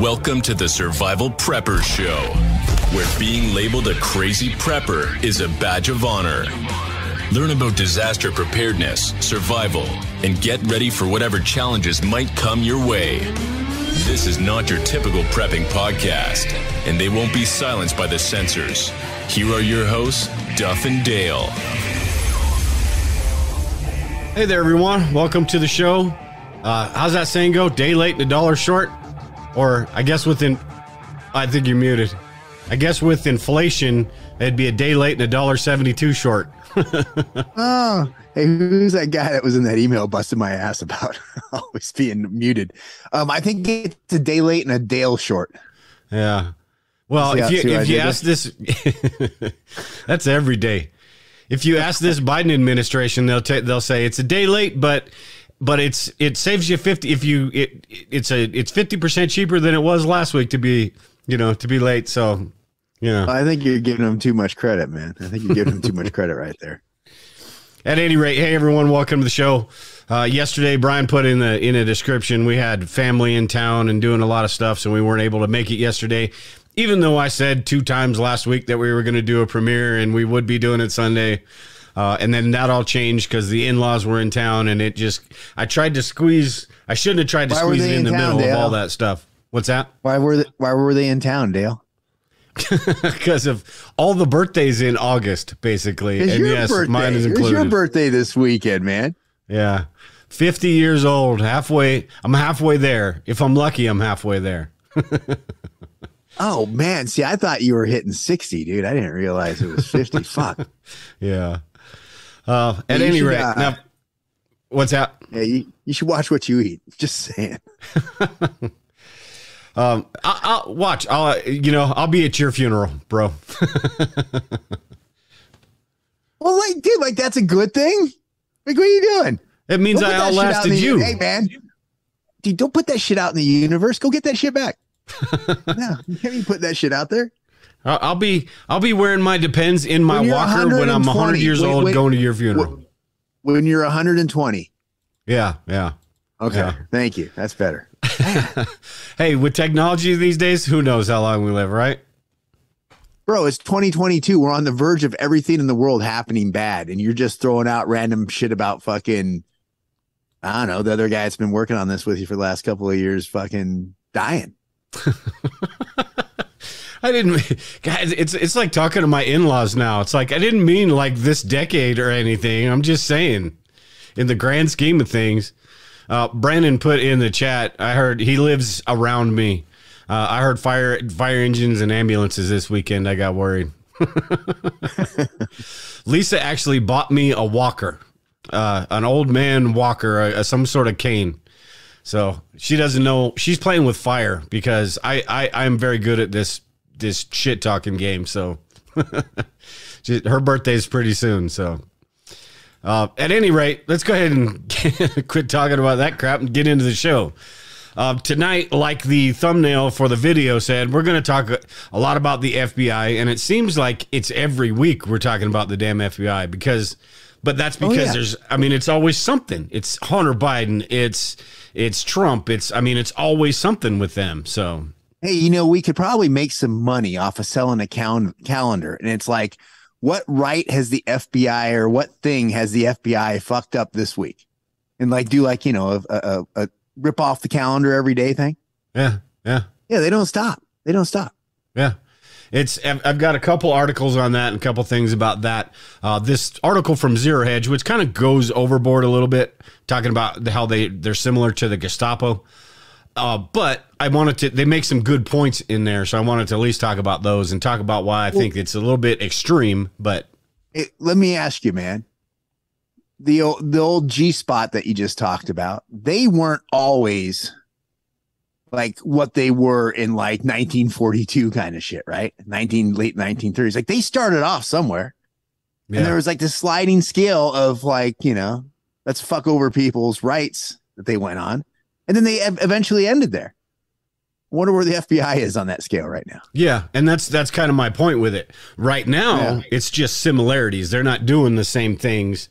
Welcome to the Survival Prepper Show, where being labeled a crazy prepper is a badge of honor. Learn about disaster preparedness, survival, and get ready for whatever challenges might come your way. This is not your typical prepping podcast, and they won't be silenced by the censors. Here are your hosts, Duff and Dale. Hey there, everyone. Welcome to the show. Uh, how's that saying go? Day late and a dollar short? Or I guess within, I think you're muted. I guess with inflation, it'd be a day late and a dollar 72 short. oh, hey, who's that guy that was in that email busting my ass about always being muted? Um, I think it's a day late and a Dale short. Yeah. Well, if you if you ask this, that's every day. If you ask this Biden administration, they'll they'll say it's a day late, but but it's it saves you 50 if you it it's a it's 50% cheaper than it was last week to be you know to be late. So know. I think you're giving them too much credit man. I think you're giving them too much credit right there. At any rate hey everyone welcome to the show. Uh, yesterday brian put in the in a description we had family in town and doing a lot of stuff so we weren't able to make it yesterday. Even though i said two times last week that we were going to do a premiere and we would be doing it sunday uh, and then that all changed because the in-laws were in town, and it just I tried to squeeze. I shouldn't have tried to Why squeeze it in, in the town, middle Dale? of all that stuff. What's that? Why were they, Why were they in town, Dale? Because of all the birthdays in August, basically. And yes, birthday. mine is included. It's your birthday this weekend, man. Yeah, fifty years old, halfway. I'm halfway there. If I'm lucky, I'm halfway there. Oh man, see, I thought you were hitting 60, dude. I didn't realize it was 50. Fuck. Yeah. Uh, at any should, rate, uh, now, what's that? Yeah, you, you should watch what you eat. Just saying. um, I, will watch. I'll, you know, I'll be at your funeral, bro. well, like, dude, like that's a good thing. Like, what are you doing? It means don't I outlasted you. Hey, man, dude, don't put that shit out in the universe. Go get that shit back. no, you can't put that shit out there. I'll be I'll be wearing my depends in my walker when I'm 100 years wait, old wait, going to your funeral. When you're 120. Yeah, yeah. Okay. Yeah. Thank you. That's better. hey, with technology these days, who knows how long we live, right? Bro, it's 2022. We're on the verge of everything in the world happening bad, and you're just throwing out random shit about fucking. I don't know. The other guy that's been working on this with you for the last couple of years, fucking dying. I didn't, guys. It's it's like talking to my in laws now. It's like I didn't mean like this decade or anything. I'm just saying, in the grand scheme of things. Uh, Brandon put in the chat. I heard he lives around me. Uh, I heard fire fire engines and ambulances this weekend. I got worried. Lisa actually bought me a walker, uh, an old man walker, uh, some sort of cane. So she doesn't know she's playing with fire because I I I'm very good at this this shit talking game. So her birthday is pretty soon. So uh, at any rate, let's go ahead and quit talking about that crap and get into the show. Uh, tonight, like the thumbnail for the video said, we're going to talk a lot about the FBI, and it seems like it's every week we're talking about the damn FBI because, but that's because oh, yeah. there's, I mean, it's always something. It's Hunter Biden, it's it's Trump. It's I mean, it's always something with them. So hey, you know, we could probably make some money off of selling a cal- calendar, and it's like, what right has the FBI or what thing has the FBI fucked up this week? And like, do like you know a, a, a rip off the calendar every day thing? Yeah, yeah, yeah. They don't stop. They don't stop. Yeah. It's I've got a couple articles on that and a couple things about that. Uh, this article from Zero Hedge, which kind of goes overboard a little bit, talking about how they they're similar to the Gestapo. Uh, but I wanted to they make some good points in there, so I wanted to at least talk about those and talk about why I well, think it's a little bit extreme. But it, let me ask you, man, the old, the old G spot that you just talked about, they weren't always like what they were in like 1942 kind of shit, right? 19 late 1930s. Like they started off somewhere. Yeah. And there was like this sliding scale of like, you know, let's fuck over people's rights that they went on. And then they eventually ended there. I wonder where the FBI is on that scale right now. Yeah, and that's that's kind of my point with it. Right now, yeah. it's just similarities. They're not doing the same things,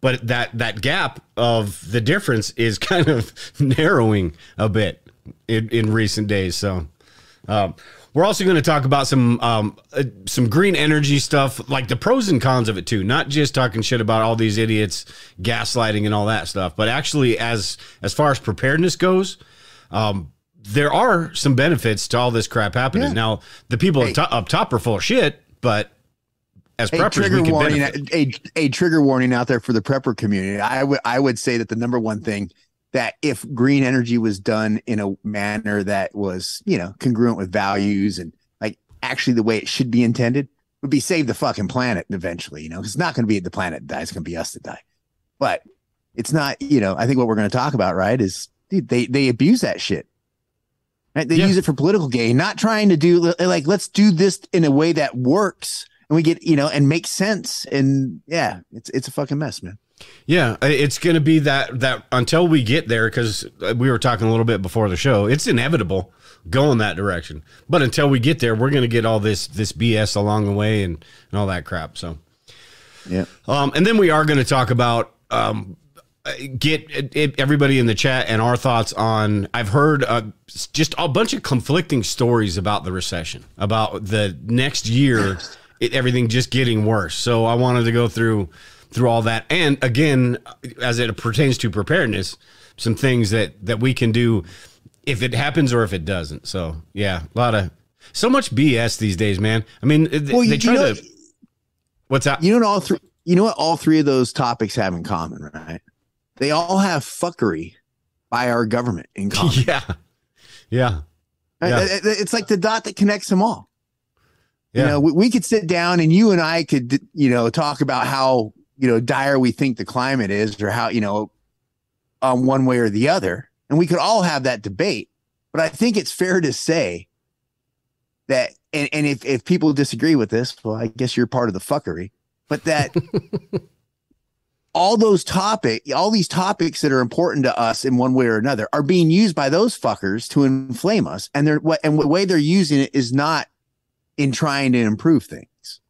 but that that gap of the difference is kind of narrowing a bit. in, in recent days. So, um, we're also going to talk about some um, uh, some green energy stuff, like the pros and cons of it too. Not just talking shit about all these idiots gaslighting and all that stuff, but actually as as far as preparedness goes, um, there are some benefits to all this crap happening. Yeah. Now, the people Hey. up, top, are full of shit, but as a preppers, trigger we can warning benefit. a, a trigger warning out there for the prepper community i would i would say that the number one thing that if green energy was done in a manner that was you know congruent with values and like actually the way it should be intended would be save the fucking planet eventually you know, it's not going to be the planet that dies it's going to be us that die. But it's not you know i think what we're going to talk about right is dude they they abuse that shit. Right? They Yeah. use it for political gain not trying to do like let's do this in a way that works and we get you know and makes sense and yeah it's it's a fucking mess man Yeah, it's going to be that that until we get there, because we were talking a little bit before the show. It's inevitable going that direction, but until we get there, we're going to get all this this BS along the way and and all that crap. So, yeah um, and then we are going to talk about um, get it, it- everybody in the chat and our thoughts on. I've heard uh, just a bunch of conflicting stories about the recession, about the next year, it, everything just getting worse. So I wanted to go through through all that, and again, as it pertains to preparedness, some things that that we can do if it happens or if it doesn't. So yeah, a lot of so much BS these days, man. I mean, they, well they try know to. What's that? you know what all three you know what all three of those topics have in common right they all have fuckery by our government in common yeah, yeah. yeah. Uh, it's like the dot that connects them all Yeah. you know we, we could sit down and you and i could you know talk about how you know dire we think the climate is or how you know um, one way or the other. And we could all have that debate. But i think it's fair to say that and, and if, if people disagree with this well i guess you're part of the fuckery. But that all those topic all these topics that are important to us in one way or another are being used by those fuckers to inflame us. And they're what and the way they're using it is not in trying to improve things.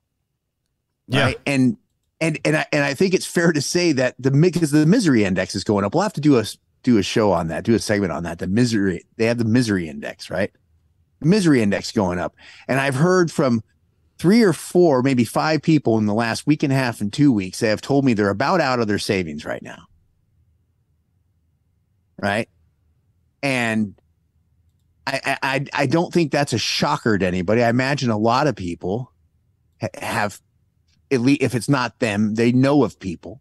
Yeah. right? and and and I, and I think it's fair to say that the because the misery index is going up. We'll have to do a do a show on that do a segment on that. The misery they have the misery index right? Misery index going up. And i've heard from three or four maybe five people in the last week and a half and two weeks they have told me they're about out of their savings right now. Right? And I, I I- don't think that's a shocker to anybody. I imagine a lot of people have, at least if it's not them, they know of people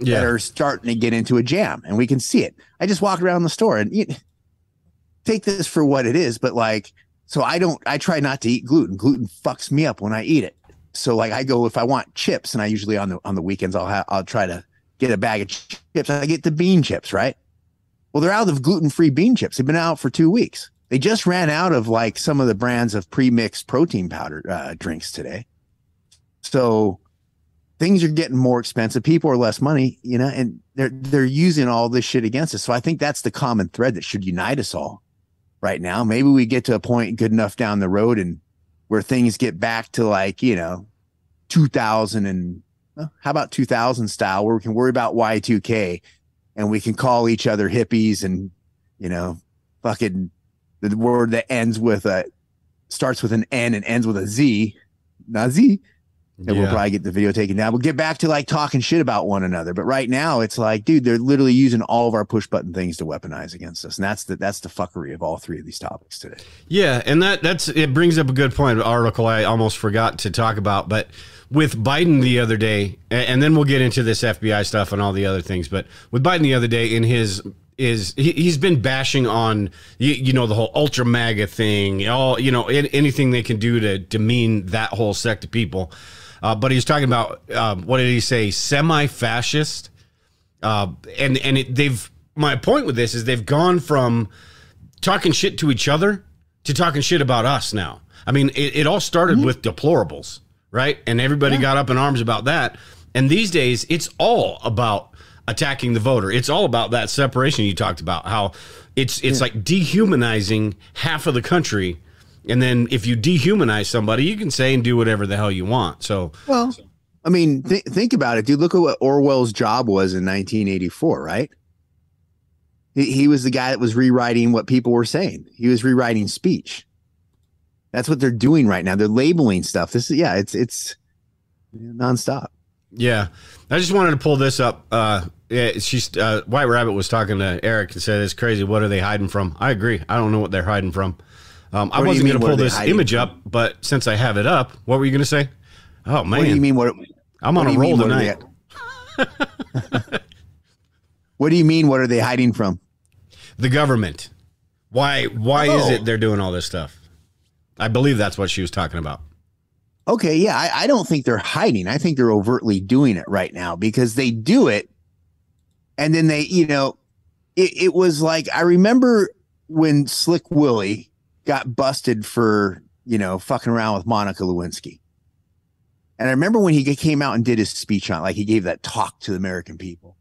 that are starting to get into a jam, and we can see it. I just walk around the store and you, take this for what it is, but like, so I don't. I try not to eat gluten. Gluten fucks me up when I eat it. So like, I go if I want chips, and I usually on the on the weekends I'll have I'll try to get a bag of chips. I get the bean chips, right? Well, they're out of gluten free bean chips. They've been out for two weeks. They just ran out of like some of the brands of pre mixed protein powder uh, drinks today. So things are getting more expensive. People are less money, you know, and they're they're using all this shit against us. So I think that's the common thread that should unite us all right now. Maybe we get to a point good enough down the road and where things get back to like, you know, 2000 and well, how about 2000 style where we can worry about Y2K and we can call each other hippies and, you know, fucking the word that ends with a starts with an N and ends with a Z, not Z. And we'll probably get the video taken down. We'll get back to like talking shit about one another. But right now, it's like, dude, they're literally using all of our push button things to weaponize against us, and that's the that's the fuckery of all three of these topics today. Yeah, and that that's it brings up a good point. An article I almost forgot to talk about, but with Biden the other day, and then we'll get into this FBI stuff and all the other things. But with Biden the other day, in his is he, he's been bashing on you, you know the whole ultra MAGA thing, all you know an- anything they can do to demean that whole sect of people. Uh, but he's talking about um, what did he say? Semi-fascist uh, and and it, they've my point with this is they've gone from talking shit to each other to talking shit about us now. I mean, it, it all started with deplorables, right? And everybody got up in arms about that. And these days, it's all about attacking the voter. It's all about that separation you talked about. How it's it's like dehumanizing half of the country. And then if you dehumanize somebody, you can say and do whatever the hell you want. So Well, I mean, th- think about it, dude. Look at what Orwell's job was in 1984, right? He, he was the guy that was rewriting what people were saying. He was rewriting speech. That's what they're doing right now. They're labeling stuff. This is yeah, it's it's nonstop. Yeah, I just wanted to pull this up. Uh, yeah, she's uh, White Rabbit was talking to Eric and said it's crazy. What are they hiding from? I agree. I don't know what they're hiding from. Um, I What do you wasn't going to pull this image from? up, but since I have it up, what were you going to say? Oh man, What do you mean? What I'm on what a roll tonight. what do you mean? What are they hiding from? The government. Why? Why is Oh. it they're doing all this stuff? I believe that's what she was talking about. Okay, yeah, I, I don't think they're hiding. I think they're overtly doing it right now because they do it, and then they, you know, it, it was like I remember when Slick Willie got busted for you know fucking around with Monica Lewinsky, and I remember when he came out and did his speech on, like he gave that talk to the American people,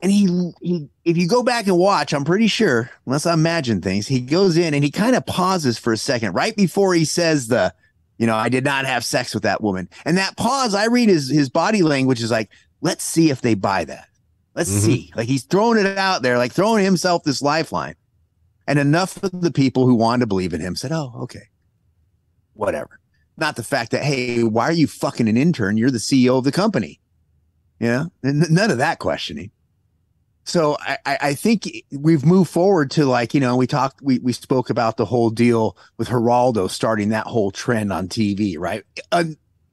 and he, he if you go back and watch, I'm pretty sure, unless I imagine things, he goes in and he kind of pauses for a second right before he says the you know, I did not have sex with that woman. And that pause, I read his his body language is like, let's see if they buy that. Let's Mhm. see. Like he's throwing it out there, like throwing himself this lifeline. And enough of the people who wanted to believe in him said, Oh, okay. Whatever. Not the fact that, hey, why are you fucking an intern? You're the CEO of the company. Know, and none of that questioning. So I, I think we've moved forward to like, you know, we talked, we, we spoke about the whole deal with Geraldo starting that whole trend on TV, right? Uh,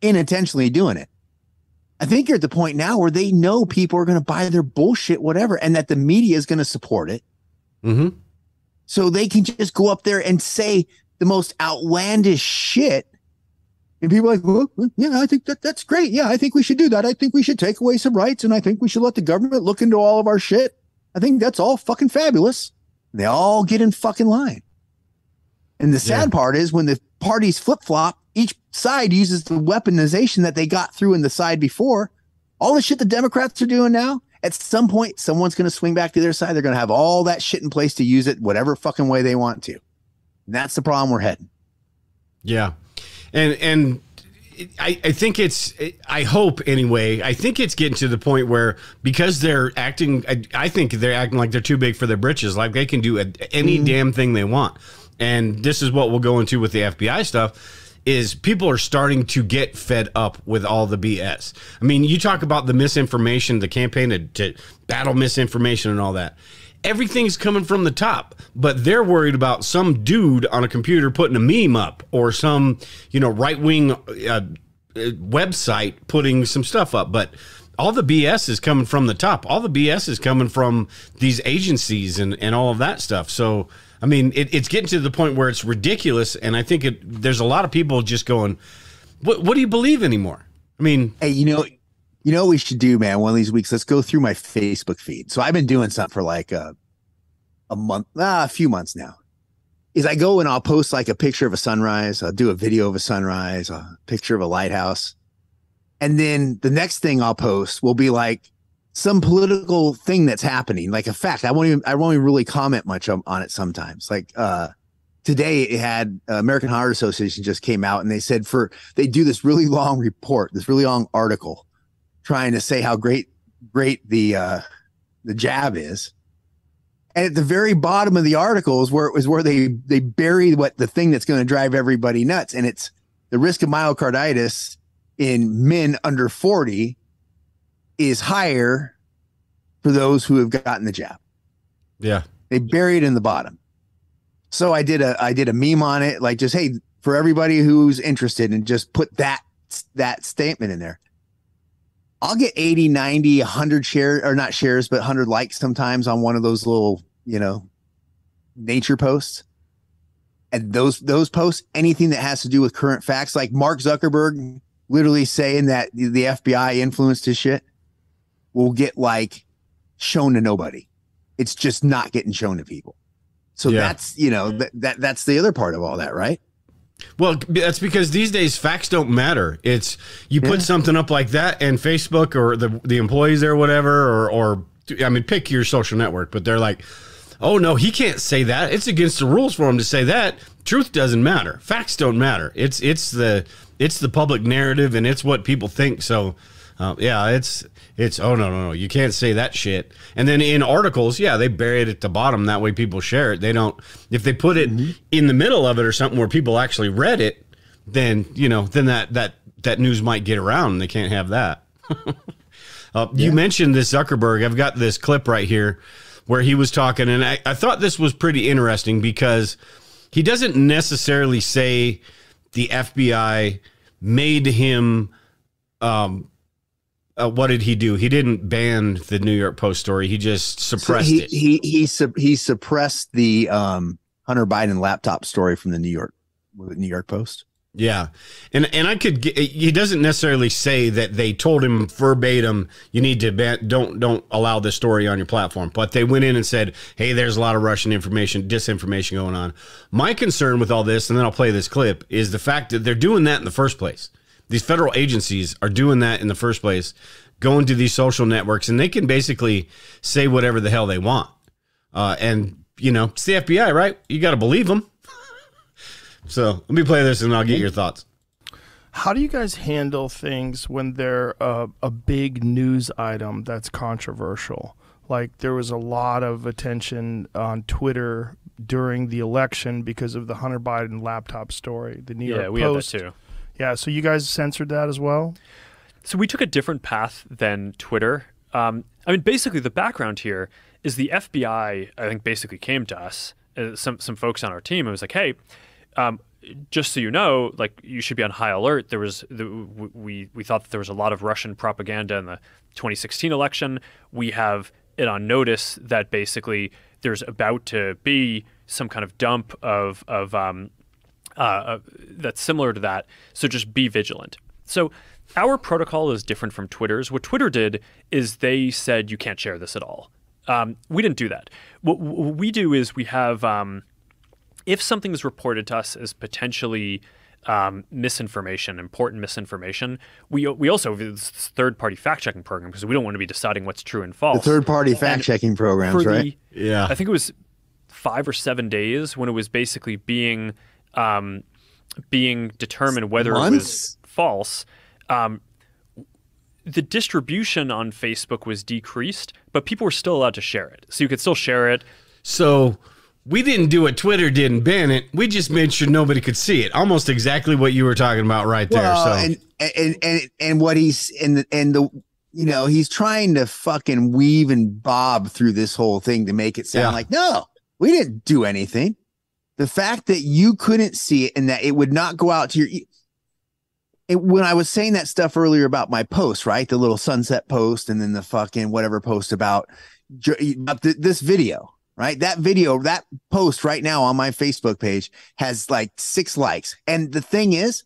unintentionally doing it. I think you're at the point now where they know people are going to buy their bullshit, whatever, and that the media is going to support it. Mm-hmm. So they can just go up there and say the most outlandish shit. And people are like, well, yeah, I think that that's great. Yeah, I think we should do that. I think we should take away some rights and I think we should let the government look into all of our shit. I think that's all fucking fabulous. They all get in fucking line. And the sad part is when the parties flip flop, each side uses the weaponization that they got through in the side before. All the shit the Democrats are doing now, at some point, someone's going to swing back to their side. They're going to have all that shit in place to use it whatever fucking way they want to. And that's the problem we're heading. Yeah, and and I I think it's I hope anyway. I think it's getting to the point where because they're acting, I, I think they're acting like they're too big for their britches. Like they can do a, any mm-hmm. damn thing they want. And this is what we'll go into with the FBI stuff. Is people are starting to get fed up with all the BS. I mean, you talk about the misinformation, the campaign to, to battle misinformation and all that everything's coming from the top, but they're worried about some dude on a computer putting a meme up or some, you know, right wing uh, website putting some stuff up. But all the BS is coming from the top. All the BS is coming from these agencies and, and all of that stuff. So, I mean, it, it's getting to the point where it's ridiculous. And I think it, there's a lot of people just going, what, what do you believe anymore? I mean, Hey, you know, you know what we should do, man? One of these weeks, let's go through my Facebook feed. So I've been doing something for like a, a month, ah, a few months now. Is I go and I'll post like a picture of a sunrise, I'll do a video of a sunrise, a picture of a lighthouse. And then the next thing I'll post will be like some political thing that's happening, like a fact. I won't even I won't even really comment much on, on it sometimes. Like uh today it had uh, American Heart Association just came out and they said for they do this really long report, this really long article trying to say how great great the uh the jab is. And at the very bottom of the article is where is where they they bury what the thing that's going to drive everybody nuts and it's the risk of myocarditis in men under 40 is higher for those who have gotten the jab. yeah. They bury it in the bottom. So I did a I did a meme on it, like just hey, for everybody who's interested, and just put that that statement in there. I'll get 80, 90, 100 shares or not shares, but 100 likes sometimes on one of those little, you know, nature posts. And those those posts, anything that has to do with current facts, like Mark Zuckerberg literally saying that the the FBI influenced his shit, will get like shown to nobody. It's just not getting shown to people. So Yeah. that's you know mm-hmm. that, that that's the other part of all that, right? Well, that's because these days facts don't matter. It's you put Yeah. something up like that, and Facebook or the the employees there, whatever, or or I mean, pick your social network, but they're like, oh no, he can't say that. It's against the rules for him to say that. Truth doesn't matter. Facts don't matter. It's it's the it's the public narrative, and it's what people think. So, Uh, yeah, it's it's oh no no no you can't say that shit. And then in articles, yeah, they bury it at the bottom that way people share it. They don't if they put it Mm-hmm. in the middle of it or something where people actually read it, then you know then that that that news might get around and they can't have that. Uh, You mentioned this Zuckerberg. I've got this clip right here where he was talking, and I, I thought this was pretty interesting because he doesn't necessarily say the FBI made him. Um, uh, what did he do? He didn't ban the New York Post story. He just So suppressed he, it. he he sup- he suppressed the um, Hunter Biden laptop story from the New York New York Post. Yeah, and and I could. Get, he doesn't necessarily say that they told him verbatim, "You need to ban, don't don't allow this story on your platform." But they went in and said, "Hey, there's a lot of Russian information, disinformation going on." My concern with all this, and then I'll play this clip, is the fact that they're doing that in the first place. These federal agencies are doing that in the first place, going to these social networks, and they can basically say whatever the hell they want. Uh, and you know, it's the FBI, right? You got to believe them. so let me play this, and I'll get your thoughts. How do you guys handle things when they're a, a big news item that's controversial? Like there was a lot of attention on Twitter during the election because of the Hunter Biden laptop story. The New Yeah, York we had that Post. too. Yeah, so you guys censored that as well. So we took a different path than Twitter. Um, I mean, basically, the background here is the FBI. I think basically came to us, uh, some some folks on our team, and was like, "Hey, um, just so you know, like you should be on high alert. There was the, we we thought that there was a lot of Russian propaganda in the 2016 election. We have it on notice that basically there's about to be some kind of dump of of um, uh, uh, that's similar to that. So just be vigilant. So our protocol is different from Twitter's. What Twitter did is they said you can't share this at all. Um, we didn't do that. What, what we do is we have um, if something is reported to us as potentially um, misinformation, important misinformation, we we also have this third party fact checking program because we don't want to be deciding what's true and false. The false. third party fact checking programs, right? the Yeah. I think it was five or seven days when it was basically being um, being determined whether it was false. Um, the distribution on Facebook was decreased, but people were still allowed to share it. So you could still share it. So we didn't do what Twitter did and ban it. We just made sure nobody could see it. Almost exactly what you were talking about right there. Well, so and and and and what he's and the, and the you know he's trying to fucking weave and bob through this whole thing to make it sound Yeah. like no, we didn't do anything. The fact that you couldn't see it and that it would not go out to your. It, when I was saying that stuff earlier about my post, right, the little sunset post, and then the fucking whatever post about, about th- this video, right? That video, that post right now on my Facebook page has like six likes, and the thing is,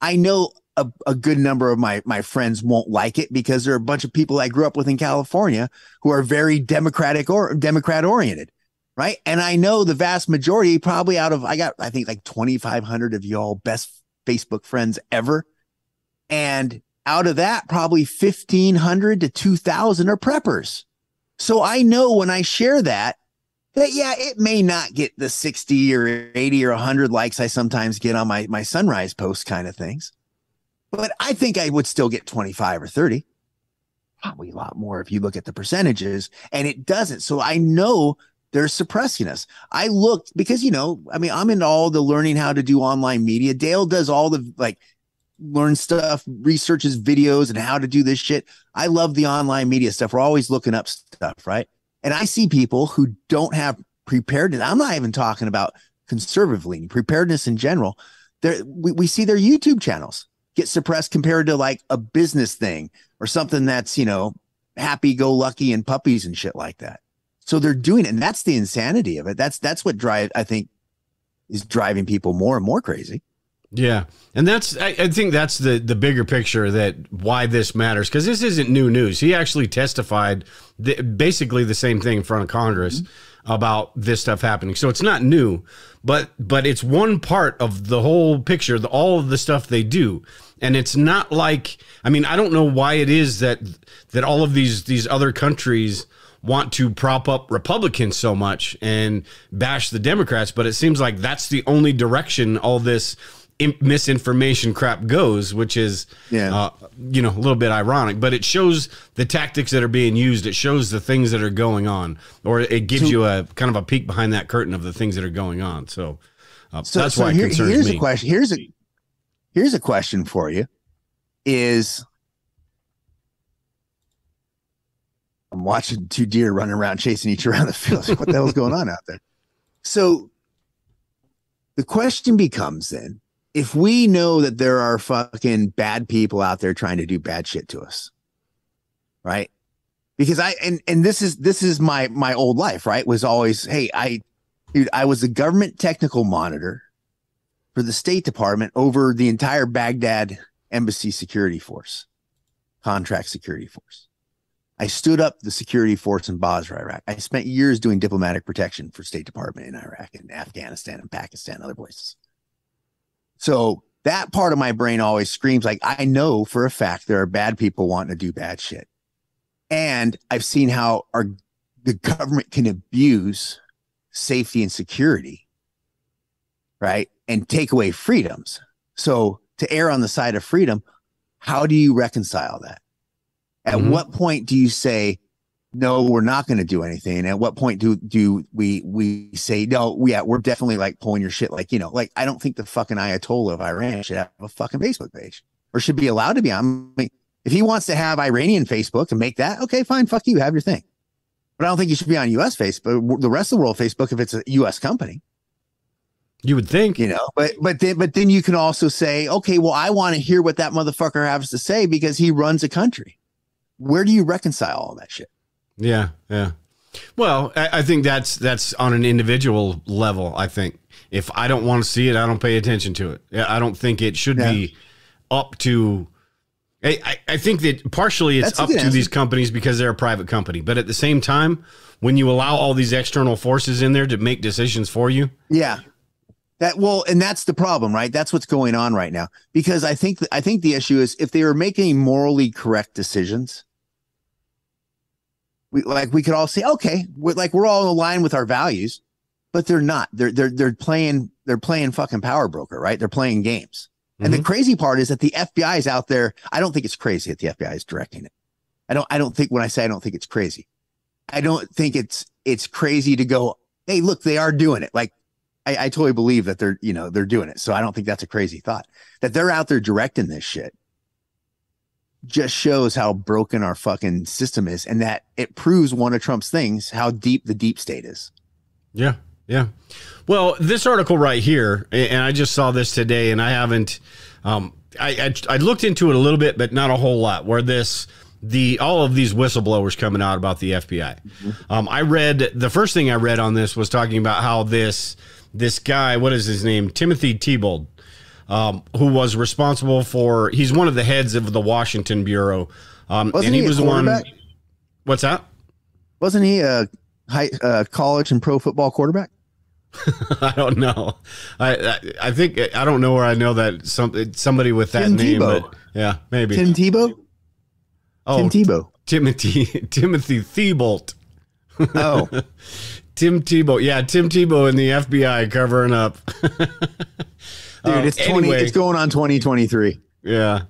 I know a, a good number of my my friends won't like it because there are a bunch of people I grew up with in California who are very democratic or democrat oriented, right? And I know the vast majority, probably out of I got I think like twenty five hundred of y'all best Facebook friends ever, and out of that, probably fifteen hundred to two thousand are preppers. So I know when I share that that yeah, it may not get the 60 or 80 or 100 likes I sometimes get on my my sunrise post kind of things. But I think I would still get 25 or 30. Probably a lot more if you look at the percentages and it doesn't. So I know they're suppressing us. I looked because you know, I mean, I'm into all the learning how to do online media. Dale does all the like learn stuff, researches videos and how to do this shit. I love the online media stuff. We're always looking up stuff, right? And I see people who don't have preparedness. I'm not even talking about conservatively preparedness in general. There, we, we see their YouTube channels get suppressed compared to like a business thing or something that's, you know, happy go lucky and puppies and shit like that. So they're doing it. And that's the insanity of it. That's, that's what drive, I think is driving people more and more crazy. Yeah, and that's I, I think that's the the bigger picture that why this matters because this isn't new news. He actually testified th- basically the same thing in front of Congress mm-hmm. about this stuff happening. So it's not new, but but it's one part of the whole picture, the, all of the stuff they do, and it's not like I mean I don't know why it is that that all of these these other countries want to prop up Republicans so much and bash the Democrats, but it seems like that's the only direction all this misinformation crap goes, which is, Yeah. uh, you know, a little bit ironic, but it shows the tactics that are being used. It shows the things that are going on, or it gives you a kind of a peek behind that curtain of the things that are going on. So, uh, So that's so why it here- concerns here's me. a question. Here's a here's a question for you. Is I'm watching two deer running around chasing each other around the field. What the hell's going on out there? So the question becomes then if we know that there are fucking bad people out there trying to do bad shit to us, right? Because I and and this is this is my my old life, right? Was always, hey, I dude, I was the government technical monitor for the State Department over the entire Baghdad embassy security force, contract security force. I stood up the security force in Basra, Iraq. I spent years doing diplomatic protection for State Department in Iraq and Afghanistan and Pakistan, and other places. So that part of my brain always screams like, I know for a fact there are bad people wanting to do bad shit. And I've seen how our the government can abuse safety and security, right? And take away freedoms. So to err on the side of freedom, how do you reconcile that? At Mhm. what point do you say, no, we're not going to do anything? At what point do do we we say, no, yeah, we're definitely like pulling your shit? Like, you know, like I don't think the fucking Ayatollah of Iran should have a fucking Facebook page or should be allowed to be on. I mean, if he wants to have Iranian Facebook and make that, okay, fine, fuck you, have your thing. But I don't think you should be on US Facebook, the rest of the world Facebook if it's a US company, You would think, you know. But but then but then you can also say, okay, well, I want to hear what that motherfucker has to say because he runs a country. Where do you reconcile all that shit? Yeah, yeah. Well, I, I think that's that's on an individual level. I think if I don't want to see it, I don't pay attention to it. I don't think it should Yeah. be up to. I, I- think that partially it's That's up to answer. these companies because they're a private company. But at the same time, when you allow all these external forces in there to make decisions for you, Yeah. That well, and that's the problem, right? That's what's going on right now. Because I think I think the issue is if they were making morally correct decisions, we like we could all say, okay, we're like we're all aligned with our values, but they're not. They're they're they're playing they're playing fucking power broker, right? They're playing games. And the mm-hmm. crazy part is that the FBI is out there. I don't think it's crazy that the FBI is directing it. I don't I don't think when I say I don't think it's crazy. I don't think it's it's crazy to go, hey, look, they are doing it. Like I, I totally believe that they're, you know, they're doing it. So I don't think that's a crazy thought. That they're out there directing this shit just shows how broken our fucking system is and that it proves one of Trump's things, how deep the deep state is. Yeah, yeah. Well, this article right here, and I just saw this today, and I haven't. Um, I, I I looked into it a little bit, but not a whole lot. Where this the all of these whistleblowers coming out about the FBI. Um, I read the first thing I read on this was talking about how this this guy, what is his name, Timothy Thibault, um, who was responsible for. He's one of the heads of the Washington bureau, um, Wasn't and he, he a was the one. What's that? Wasn't he a high uh, college and pro football quarterback? I don't know. I, I I think I don't know where I know that some somebody with that Tim name. Tebow. But yeah, maybe. Tim Tebow? oh, Tim Tebow. Timothy Timothy Thibault. Oh, Tim Tebow. Yeah, Tim Tebow in the FBI covering up. Dude, Um, it's 20, anyway. it's going on 2023. Yeah.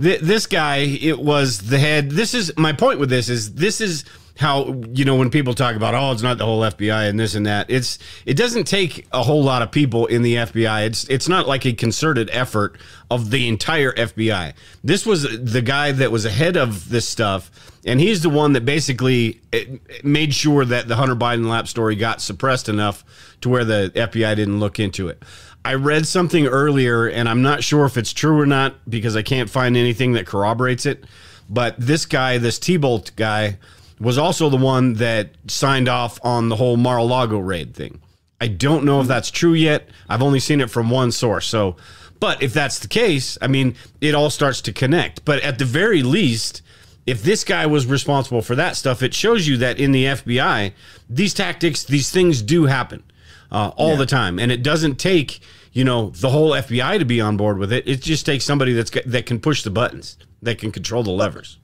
Th- this guy, it was the head. This is my point with this is this is how you know when people talk about oh it's not the whole FBI and this and that it's it doesn't take a whole lot of people in the FBI it's it's not like a concerted effort of the entire FBI this was the guy that was ahead of this stuff and he's the one that basically eh, made sure that the Hunter Biden lap story got suppressed enough to where the FBI didn't look into it I read something earlier, and I'm not sure if it's true or not because I can't find anything that corroborates it. But this guy, this T-Bolt guy, was also the one that signed off on the whole Mar-a-Lago raid thing. I don't know if that's true yet. I've only seen it from one source. So, but if that's the case, I mean, it all starts to connect. But at the very least, if this guy was responsible for that stuff, it shows you that in the FBI, these tactics, these things do happen uh, all the time, and it doesn't take you know the whole FBI to be on board with it. It just takes somebody that's that can push the buttons, that can control the levers.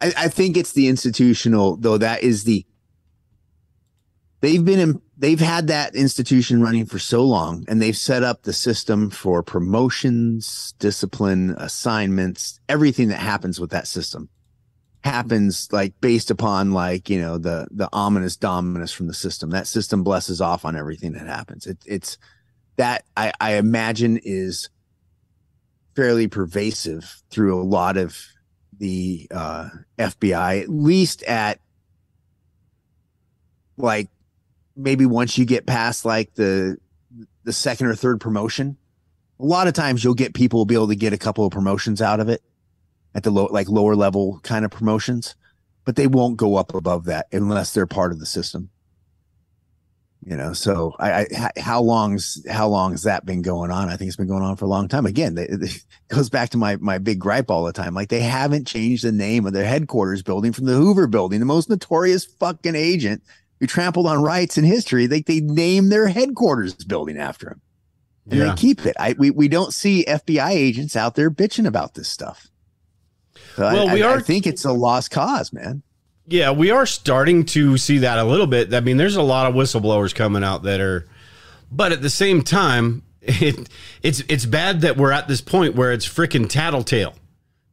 I, I think it's the institutional though. That is the they've been in, they've had that institution running for so long and they've set up the system for promotions discipline assignments everything that happens with that system happens like based upon like you know the the ominous dominus from the system that system blesses off on everything that happens it, it's that I, I imagine is fairly pervasive through a lot of the uh, FBI, at least at like maybe once you get past like the the second or third promotion. A lot of times you'll get people will be able to get a couple of promotions out of it at the low like lower level kind of promotions, but they won't go up above that unless they're part of the system you know so I, I how long's how long has that been going on? I think it's been going on for a long time. Again they, it goes back to my my big gripe all the time. Like they haven't changed the name of their headquarters building from the hoover building the most notorious fucking agent who trampled on rights in history. They, they named their headquarters building after him. And yeah. they keep it. I, we, we don't see fbi agents out there bitching about this stuff. So well, I, we are, I think it's a lost cause man yeah, we are starting to see that a little bit. I mean, there's a lot of whistleblowers coming out that are, but at the same time, it it's it's bad that we're at this point where it's freaking tattletale,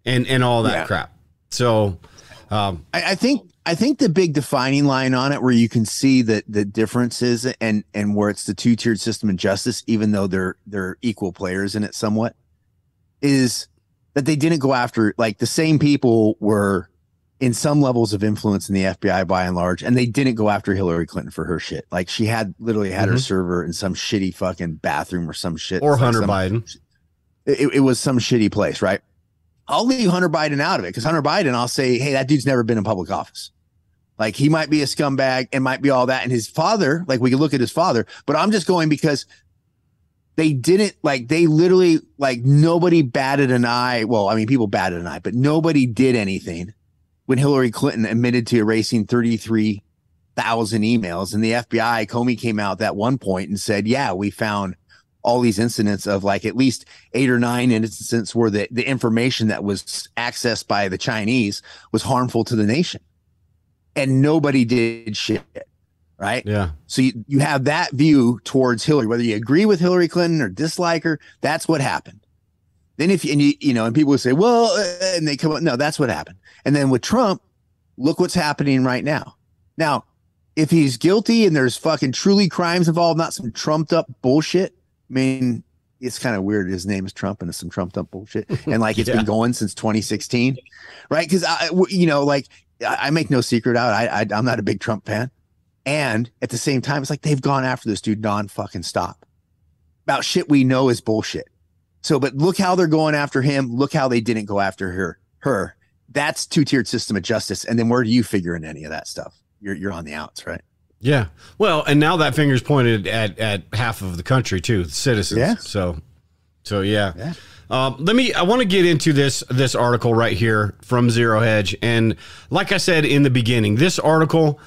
and and all that yeah. crap. So, um, I, I think I think the big defining line on it, where you can see that the differences and and where it's the two tiered system of justice, even though they're they're equal players in it somewhat, is that they didn't go after like the same people were in some levels of influence in the FBI by and large, and they didn't go after Hillary Clinton for her shit. Like she had literally had mm-hmm. her server in some shitty fucking bathroom or some shit. Or Hunter some, Biden. It, it, was some shitty place, right? I'll leave Hunter Biden out of it because Hunter Biden, I'll say, hey, that dude's never been in public office. Like he might be a scumbag and might be all that. And his father, like we can look at his father, but I'm just going because they didn't like they literally like nobody batted an eye. Well, I mean, people batted an eye, but nobody did anything when Hillary Clinton admitted to erasing 33,000 emails. And the FBI, Comey came out that one point and said, yeah, we found all these incidents of like at least eight or nine incidents where the, the information that was accessed by the Chinese was harmful to the nation. And nobody did shit. Right. Yeah. So you, you have that view towards Hillary, whether you agree with Hillary Clinton or dislike her, that's what happened. Then if you, and you, you know, and people would say, well, uh, and they come up, no, that's what happened. And then with Trump, look what's happening right now. Now, if he's guilty and there's fucking truly crimes involved, not some trumped up bullshit. I mean, it's kind of weird. His name is Trump and it's some trumped up bullshit. And like it's yeah. been going since 2016, right? Because I, you know, like I make no secret out. I, I I'm not a big Trump fan, and at the same time, it's like they've gone after this dude non fucking stop about shit we know is bullshit. So, but look how they're going after him. Look how they didn't go after her. Her. That's two tiered system of justice. And then where do you figure in any of that stuff? You're you're on the outs, right? Yeah. Well, and now that finger's pointed at at half of the country too, the citizens. Yeah. So, so yeah. yeah. Um, let me. I want to get into this this article right here from Zero Hedge, and like I said in the beginning, this article,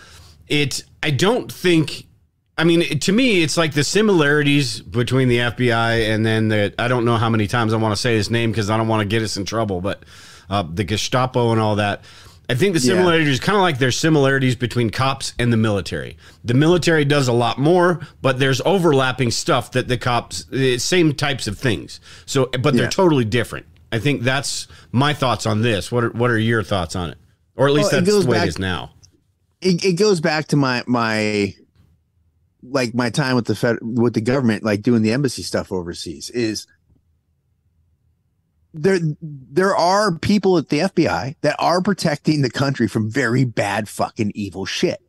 it. I don't think I mean, to me, it's like the similarities between the FBI and then the. I don't know how many times I want to say his name because I don't want to get us in trouble, but uh, the Gestapo and all that. I think the similarities yeah. kind of like there's similarities between cops and the military. The military does a lot more, but there's overlapping stuff that the cops, same types of things. So, but they're yeah. totally different. I think that's my thoughts on this. What are what are your thoughts on it? Or at least well, that's the way back, it is now. It, it goes back to my my like my time with the fed with the government, like doing the embassy stuff overseas, is there there are people at the FBI that are protecting the country from very bad fucking evil shit.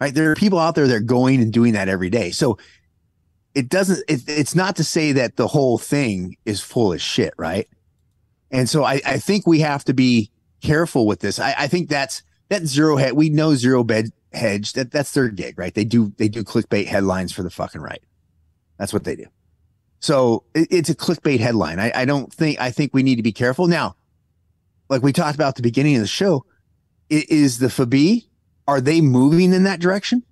Right? There are people out there that are going and doing that every day. So it doesn't it, it's not to say that the whole thing is full of shit, right? And so I, I think we have to be careful with this. I, I think that's that zero head. We know zero bed hedge. That that's their gig, right? They do they do clickbait headlines for the fucking right. That's what they do. So it, it's a clickbait headline. I, I don't think I think we need to be careful now. Like we talked about at the beginning of the show, is the FAB are they moving in that direction?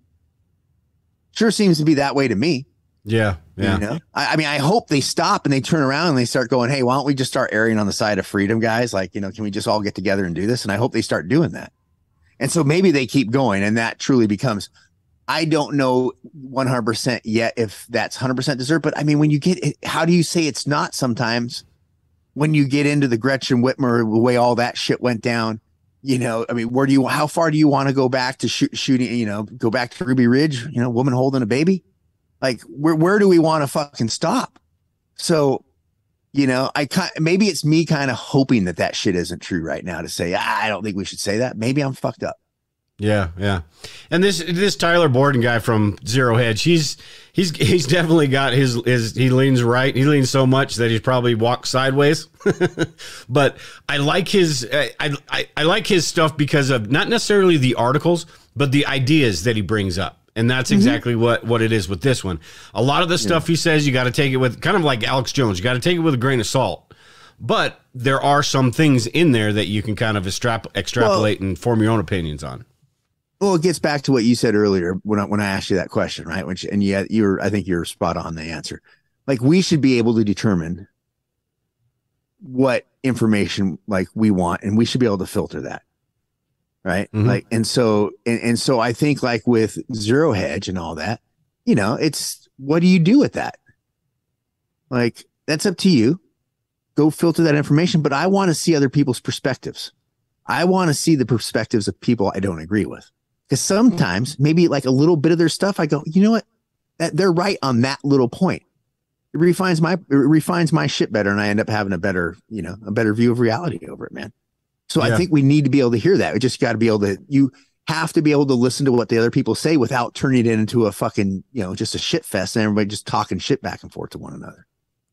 Sure seems to be that way to me. Yeah, yeah. You know? I, I, mean, I hope they stop and they turn around and they start going, "Hey, why don't we just start airing on the side of freedom, guys? Like, you know, can we just all get together and do this?" And I hope they start doing that. And so maybe they keep going and that truly becomes I don't know 100% yet if that's 100% deserved, but I mean, when you get it, how do you say it's not sometimes when you get into the Gretchen Whitmer, the way all that shit went down? You know, I mean, where do you, how far do you want to go back to shoot, shooting, you know, go back to Ruby Ridge, you know, woman holding a baby? Like, where, where do we want to fucking stop? So, you know, I maybe it's me kind of hoping that that shit isn't true right now to say, ah, I don't think we should say that. Maybe I'm fucked up. Yeah, yeah. And this this Tyler Durden guy from Zero Hedge, he's he's he's definitely got his his he leans right. He leans so much that he's probably walked sideways. but I like his I, I I like his stuff because of not necessarily the articles, but the ideas that he brings up. And that's exactly mm-hmm. what, what it is with this one. A lot of the stuff yeah. he says, you got to take it with kind of like Alex Jones. You got to take it with a grain of salt. But there are some things in there that you can kind of extrap- extrapolate well, and form your own opinions on. Well, it gets back to what you said earlier when I, when I asked you that question, right? Which and yeah, you're I think you're spot on the answer. Like we should be able to determine what information like we want, and we should be able to filter that, right? Mm-hmm. Like, and so and, and so I think like with zero hedge and all that, you know, it's what do you do with that? Like that's up to you. Go filter that information, but I want to see other people's perspectives. I want to see the perspectives of people I don't agree with. Because sometimes maybe like a little bit of their stuff, I go, you know what? That they're right on that little point. It refines my it refines my shit better, and I end up having a better, you know, a better view of reality over it, man. So yeah. I think we need to be able to hear that. We just got to be able to you have to be able to listen to what the other people say without turning it into a fucking, you know, just a shit fest and everybody just talking shit back and forth to one another.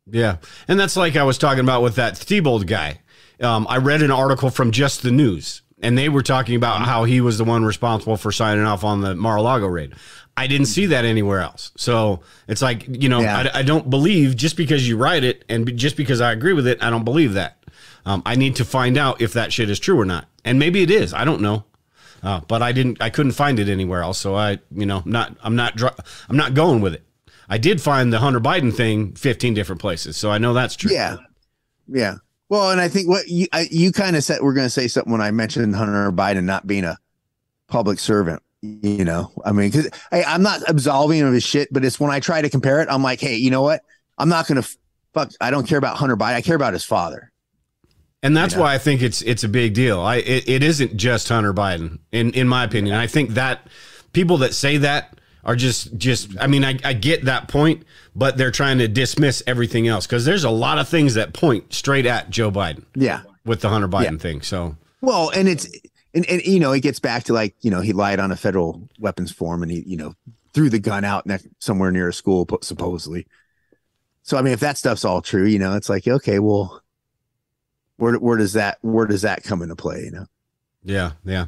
Yeah. And that's like I was talking about with that Thibault guy. Um, I read an article from Just the News and they were talking about how he was the one responsible for signing off on the Mar-a-Lago raid. I didn't see that anywhere else. So it's like, you know, yeah. I, I, don't believe just because you write it and just because I agree with it, I don't believe that. Um, I need to find out if that shit is true or not. And maybe it is. I don't know. Uh, but I didn't, I couldn't find it anywhere else. So I, you know, not, I'm not, I'm not going with it. I did find the Hunter Biden thing 15 different places. So I know that's true. Yeah. Yeah. Well, and I think what you I, you kind of said we're going to say something when I mentioned Hunter Biden not being a public servant. You know, I mean, because I'm not absolving of his shit, but it's when I try to compare it, I'm like, hey, you know what? I'm not going to fuck. I don't care about Hunter Biden. I care about his father. And that's you know? why I think it's it's a big deal. I it, it isn't just Hunter Biden, in in my opinion. I think that people that say that are just just I mean I, I get that point, but they're trying to dismiss everything else because there's a lot of things that point straight at Joe Biden. Yeah, with the Hunter Biden yeah. thing. So well, and it's and, and you know it gets back to like you know he lied on a federal weapons form and he you know threw the gun out next somewhere near a school supposedly. So I mean, if that stuff's all true, you know, it's like okay, well, where where does that where does that come into play? You know? Yeah, yeah.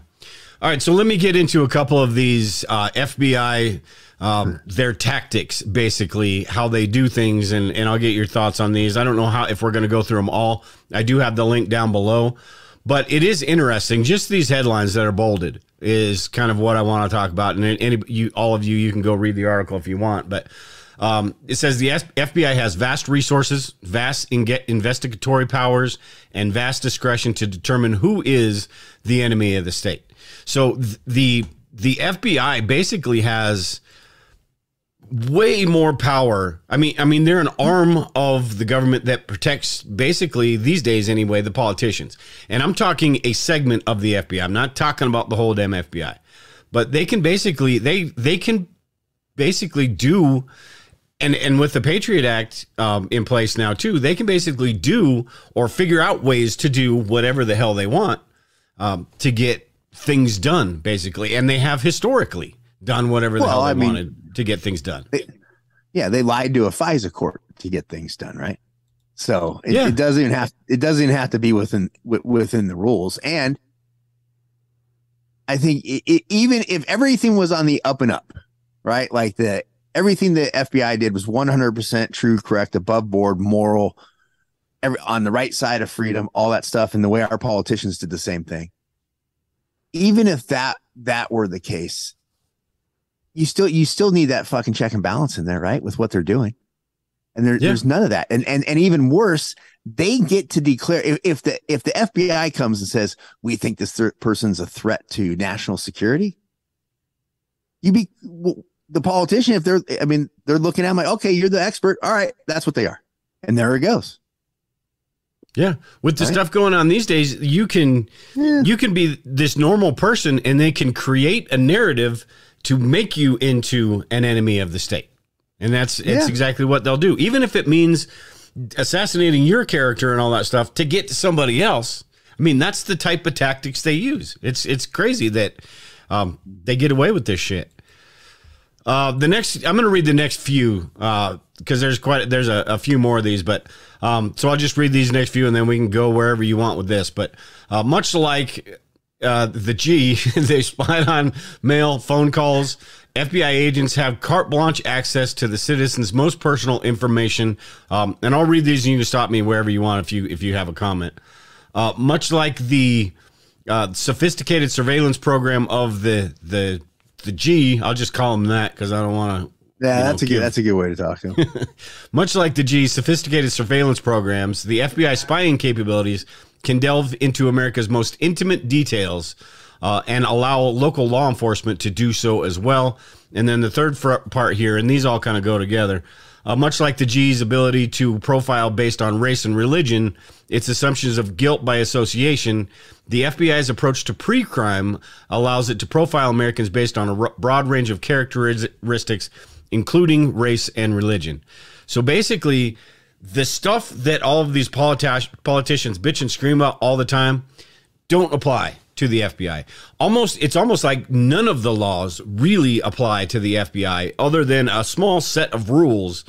All right, so let me get into a couple of these uh, FBI, um, their tactics, basically how they do things, and and I'll get your thoughts on these. I don't know how if we're going to go through them all. I do have the link down below, but it is interesting. Just these headlines that are bolded is kind of what I want to talk about, and any you, all of you, you can go read the article if you want, but. Um, it says the FBI has vast resources, vast investigatory powers, and vast discretion to determine who is the enemy of the state. So th- the the FBI basically has way more power. I mean, I mean, they're an arm of the government that protects basically these days anyway the politicians. And I'm talking a segment of the FBI. I'm not talking about the whole damn FBI. But they can basically they they can basically do and and with the Patriot Act um, in place now too, they can basically do or figure out ways to do whatever the hell they want um, to get things done, basically, and they have historically done whatever the well, hell they I mean, wanted to get things done. They, yeah, they lied to a FISA court to get things done, right? So it, yeah. it doesn't even have it doesn't even have to be within within the rules. And I think it, it, even if everything was on the up and up, right? Like the everything the FBI did was 100% true, correct, above board, moral, every, on the right side of freedom, all that stuff, and the way our politicians did the same thing even if that that were the case, you still you still need that fucking check and balance in there, right? With what they're doing. And there, yeah. there's none of that. And and and even worse, they get to declare if, if the if the FBI comes and says we think this third person's a threat to national security. You be well, the politician if they're. I mean, they're looking at them like, okay, you're the expert. All right, that's what they are, and there it goes. Yeah, with the Right. stuff going on these days, you can Yeah. you can be this normal person, and they can create a narrative to make you into an enemy of the state, and that's it's exactly what they'll do, even if it means assassinating your character and all that stuff to get to somebody else. I mean, that's the type of tactics they use. It's it's crazy that um, they get away with this shit. Uh, the next, I'm going to read the next few because there's quite there's a, a few more of these, but um, so I'll just read these next few and then we can go wherever you want with this. But uh, much like uh, the G, they spied on mail, phone calls. FBI agents have carte blanche access to the citizens' most personal information. Um, and I'll read these and you can stop me wherever you want if you if you have a comment. Uh, much like the uh, sophisticated surveillance program of the the the G, I'll just call him that because I don't want to. Yeah, you know, that's a give- good. That's a good way to talk to him. Much like the G, sophisticated surveillance programs, the FBI spying capabilities can delve into America's most intimate details uh, and allow local law enforcement to do so as well. And then the third part here, and these all kind of go together. Uh, much like the G's ability to profile based on race and religion, its assumptions of guilt by association, the FBI's approach to pre crime allows it to profile Americans based on a r- broad range of characteristics, including race and religion. So basically, the stuff that all of these politi- politicians bitch and scream about all the time don't apply to the FBI. Almost it's almost like none of the laws really apply to the FBI other than a small set of rules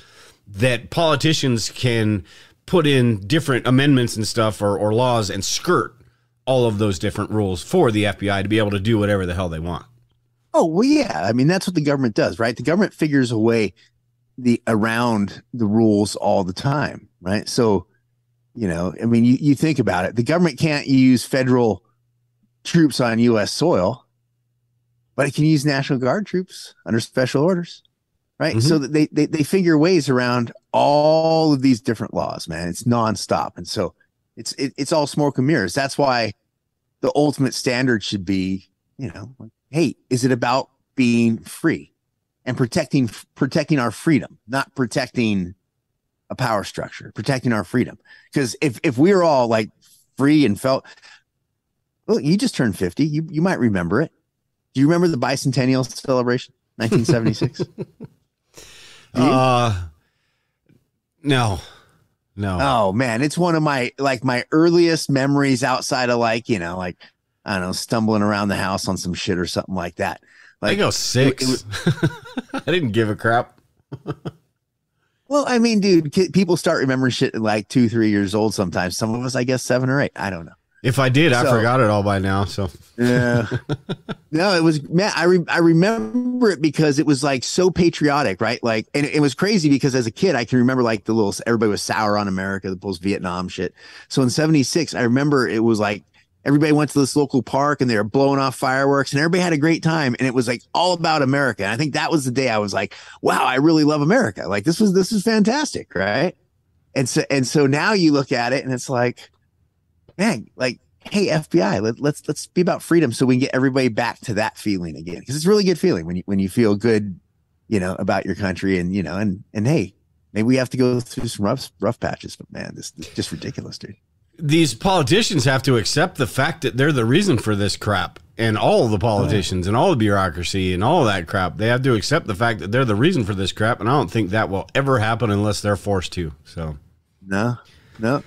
that politicians can put in different amendments and stuff or, or laws and skirt all of those different rules for the FBI to be able to do whatever the hell they want. Oh well, yeah. I mean, that's what the government does, right? The government figures a way the around the rules all the time, right? So, you know, I mean, you, you think about it. The government can't use federal troops on U.S. soil, but it can use National Guard troops under special orders, right? Mhm. So they, they they figure ways around all of these different laws, man. It's nonstop, and so it's it, it's all smoke and mirrors. That's why the ultimate standard should be, you know, like, hey, is it about being free and protecting protecting our freedom, not protecting a power structure, protecting our freedom? Because if if we are all like free and felt, well, you just turned fifty, you you might remember it. Do you remember the bicentennial celebration, nineteen seventy six? Do? Uh no. No. Oh man, it's one of my like my earliest memories outside of like, you know, like I don't know, stumbling around the house on some shit or something like that. Like I go six. it was- I didn't give a crap. well, I mean, dude, people start remembering shit like two, three years old sometimes. Some of us, I guess, seven or eight. I don't know. If I did, I So- forgot it all by now. So Yeah. no, it was man. I re- I remember it because it was like so patriotic, right? Like, and it, it was crazy because as a kid, I can remember like the little everybody was sour on America, the post Vietnam shit. So in '76, I remember it was like everybody went to this local park and they were blowing off fireworks and everybody had a great time and it was like all about America. And I think that was the day I was like, wow, I really love America. Like this was this is fantastic, right? And so and so now you look at it and it's like, man, like, hey, FBI, let, let's let's be about freedom so we can get everybody back to that feeling again. Because it's a really good feeling when you when you feel good, you know, about your country and you know, and and hey, maybe we have to go through some rough rough patches, but man, this, this is just ridiculous, dude. these politicians have to accept the fact that they're the reason for this crap. And all the politicians and all the bureaucracy and all that crap, they have to accept the fact that they're the reason for this crap. And I don't think that will ever happen unless they're forced to. So No, no.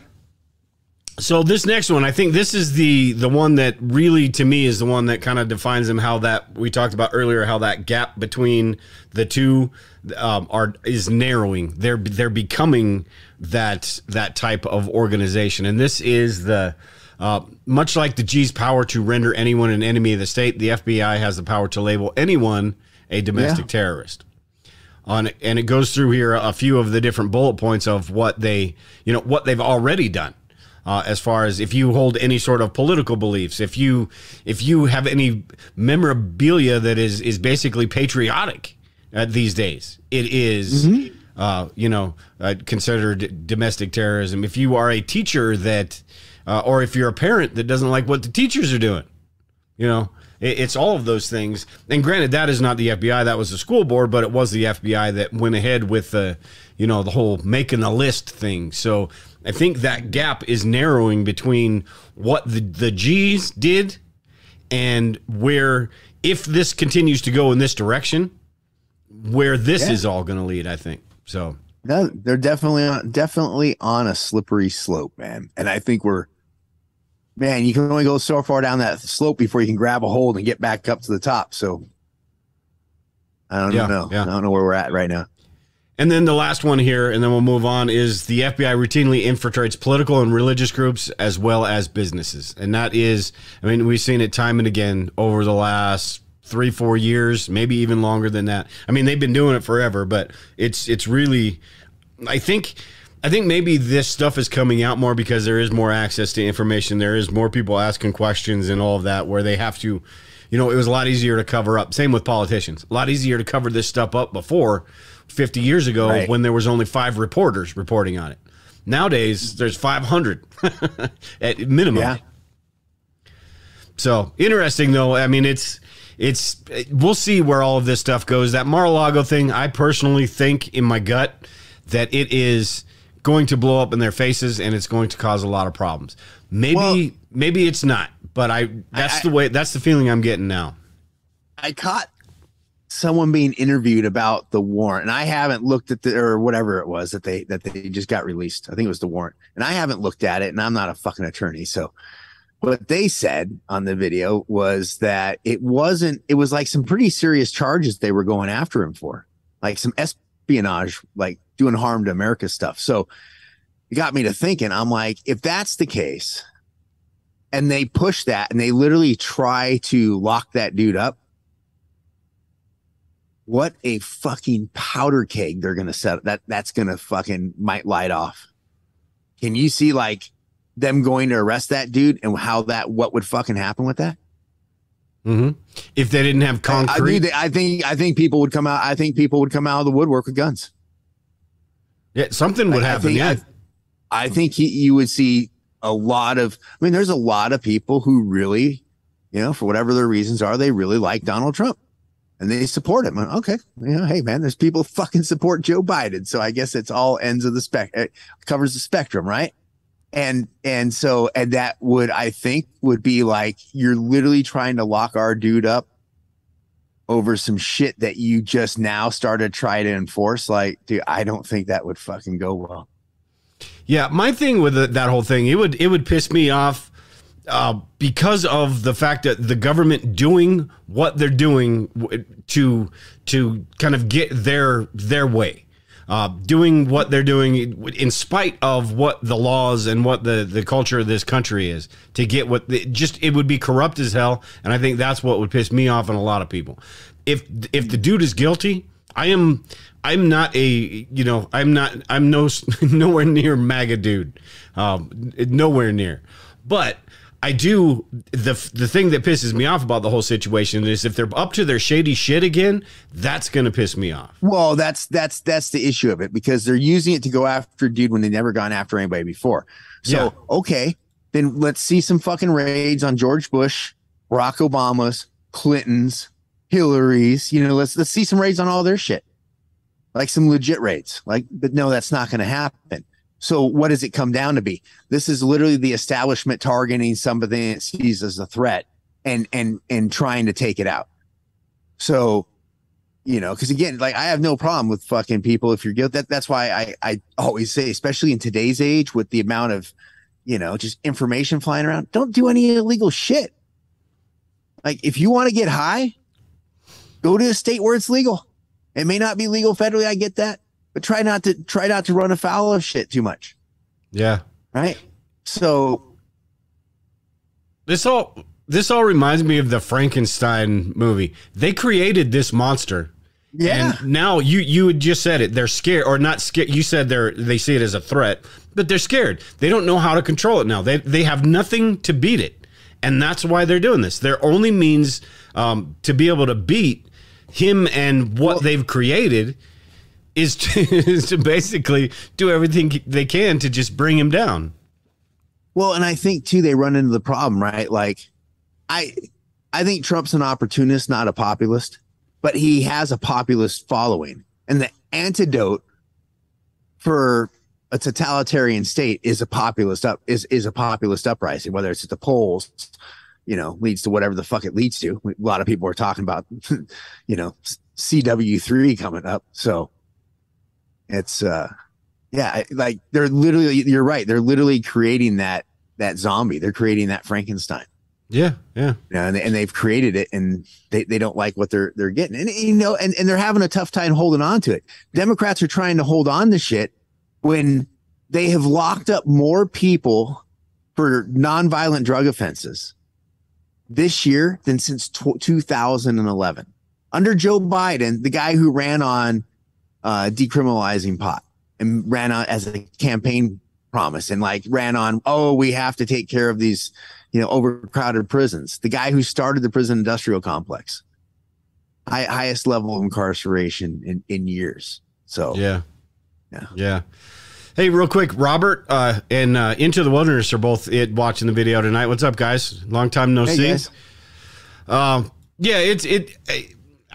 So this next one, I think this is the the one that really to me is the one that kind of defines them. How that we talked about earlier, how that gap between the two um, are is narrowing. They're they're becoming that that type of organization, and this is the uh, much like the G's power to render anyone an enemy of the state. The FBI has the power to label anyone a domestic Yeah. terrorist on and it goes through here a few of the different bullet points of what they you know what they've already done uh, as far as if you hold any sort of political beliefs if you if you have any memorabilia that is is basically patriotic uh, these days it is, uh, you know uh, considered domestic terrorism if you are a teacher that uh, or if you're a parent that doesn't like what the teachers are doing you know It, it's all of those things. And granted, that is not the FBI. That was the school board, but it was the FBI that went ahead with the, you know, the whole making a list thing. So I think that gap is narrowing between what the the G's did and where if this continues to go in this direction, where this Yeah. is all going to lead. I think so. No, they're definitely on, definitely on a slippery slope, man. And I think we're, man, you can only go so far down that slope before you can grab a hold and get back up to the top. So I don't Yeah, know. yeah. I don't know where we're at right now. And then the last one here, and then we'll move on, is the FBI routinely infiltrates political and religious groups as well as businesses. And that is, I mean, we've seen it time and again over the last three, four years, maybe even longer than that. I mean, they've been doing it forever, but it's it's really I think I think maybe this stuff is coming out more because there is more access to information. There is more people asking questions and all of that where they have to you know, it was a lot easier to cover up. Same with politicians. A lot easier to cover this stuff up before 50 years ago Right. when there was only 5 reporters reporting on it. Nowadays, there's 500 at minimum. Yeah. So interesting though. I mean, it's it's we'll see where all of this stuff goes. That Mar-a-Lago thing, I personally think in my gut that it is going to blow up in their faces and it's going to cause a lot of problems. Maybe Well- maybe it's not, but I that's I- the way that's the feeling I'm getting now. I caught someone being interviewed about the warrant, and I haven't looked at the or whatever it was that they that they just got released. I think it was the warrant, and I haven't looked at it, and I'm not a fucking attorney, so. What they said on the video was that it wasn't, it was like some pretty serious charges they were going after him for, like some espionage, like doing harm to America stuff. So it got me to thinking, I'm like, if that's the case, and they push that and they literally try to lock that dude up, what a fucking powder keg they're gonna set that that's gonna fucking might light off. Can you see like them going to arrest that dude and how that what would fucking happen with that? hmm If they didn't have I, I, concrete, I think I think people would come out. I think people would come out of the woodwork with guns. yeah, something would I- I happen. think- yeah, I think he, you would see a lot of. I mean, there's a lot of people who really, you know, for whatever their reasons are, they really like Donald Trump, and they support him. Okay, you know, hey man, there's people fucking support Joe Biden, so I guess it's all ends of the spec. It covers the spectrum, right? And and so and that would I think would be like you're literally trying to lock our dude up over some shit that you just now started to try to enforce. Like, dude, I don't think that would fucking go well. Yeah, my thing with it, that whole thing, it would it would piss me off uh, because of the fact that the government doing what they're doing to to kind of get their their way, uh, doing what they're doing in spite of what the laws and what the the culture of this country is to get what the, just it would be corrupt as hell, and I think that's what would piss me off and a lot of people. If if the dude is guilty, I am I'm not a you know I'm not I'm no nowhere near MAGA dude, um, nowhere near. But I do the the thing that pisses me off about the whole situation is if they're up to their shady shit again, that's gonna piss me off. Well, that's that's that's the issue of it because they're using it to go after dude when they never gone after anybody before. So Yeah. okay, then let's see some fucking raids on George Bush, Barack Obama's, Clinton's, Hillary's. You know, let's let's see some raids on all their shit, like some legit raids. Like, but no, that's not going to happen. So what does it come down to be? This is literally the establishment targeting somebody it sees as a threat and and and trying to take it out. So you know, because again, like I have no problem with fucking people if you're guilty. That, that's why I I always say, especially in today's age with the amount of, you know, just information flying around, don't do any illegal shit. Like if you want to get high, go to a state where it's legal. It may not be legal federally, I get that, but try not to try not to run afoul of shit too much, Yeah. right? So This all this all reminds me of the Frankenstein movie. They created this monster. yeah, And now you you had just said it. They're scared or not scared. You said they're they see it as a threat, but they're scared. They don't know how to control it now. They they have nothing to beat it, and that's why they're doing this. Their only means um, to be able to beat him and what they've created is to, is to basically do everything they can to just bring him down. Well, and I think too they run into the problem, right? Like I I think Trump's an opportunist, not a populist, but he has a populist following. And the antidote for a totalitarian state is a populist up is is a populist uprising, whether it's at the polls, you know, leads to whatever the fuck it leads to. A lot of people are talking about, you know, CW3 coming up. So it's uh yeah, like they're literally you're right. They're literally creating that that zombie. They're creating that Frankenstein. Yeah, yeah. You know, and, they, and they've created it and they, they don't like what they're they're getting. And you know, and, and they're having a tough time holding on to it. Democrats are trying to hold on to shit when they have locked up more people for nonviolent drug offenses this year than since t- 2011. Under Joe Biden, the guy who ran on uh, decriminalizing pot and ran on as a campaign promise and like ran on, oh, we have to take care of these, you know, overcrowded prisons. The guy who started the prison industrial complex, high, highest level of incarceration in, in years. So, Yeah. Yeah. Yeah. Hey, real quick, Robert uh, and uh, Into the Wilderness are both it watching the video tonight. What's up, guys? Long time no Hey, see. Um, yeah, it's it.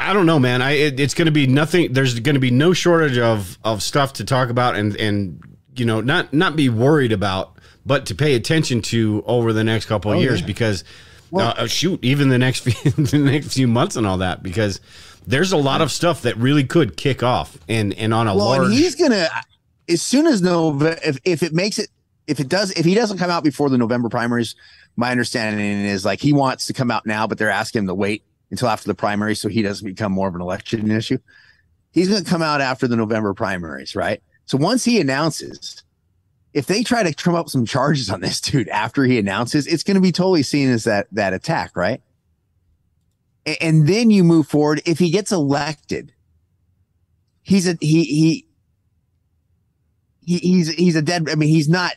I don't know, man. I it, it's going to be nothing. There's going to be no shortage of of stuff to talk about and and you know not not be worried about, but to pay attention to over the next couple of Oh, years yeah. because Well- uh, shoot, even the next few the next few months and all that because there's a lot of stuff that really could kick off and and on a well, large. and he's gonna as soon as November, if if it makes it, if it does, if he doesn't come out before the November primaries, my understanding is like he wants to come out now, but they're asking him to wait until after the primary so he doesn't become more of an election issue. He's going to come out after the November primaries, right? So once he announces, if they try to trim up some charges on this dude after he announces, it's going to be totally seen as that that attack, right? A- And then you move forward. If he gets elected, he's a he he he, he's he's a dead. I mean, he's not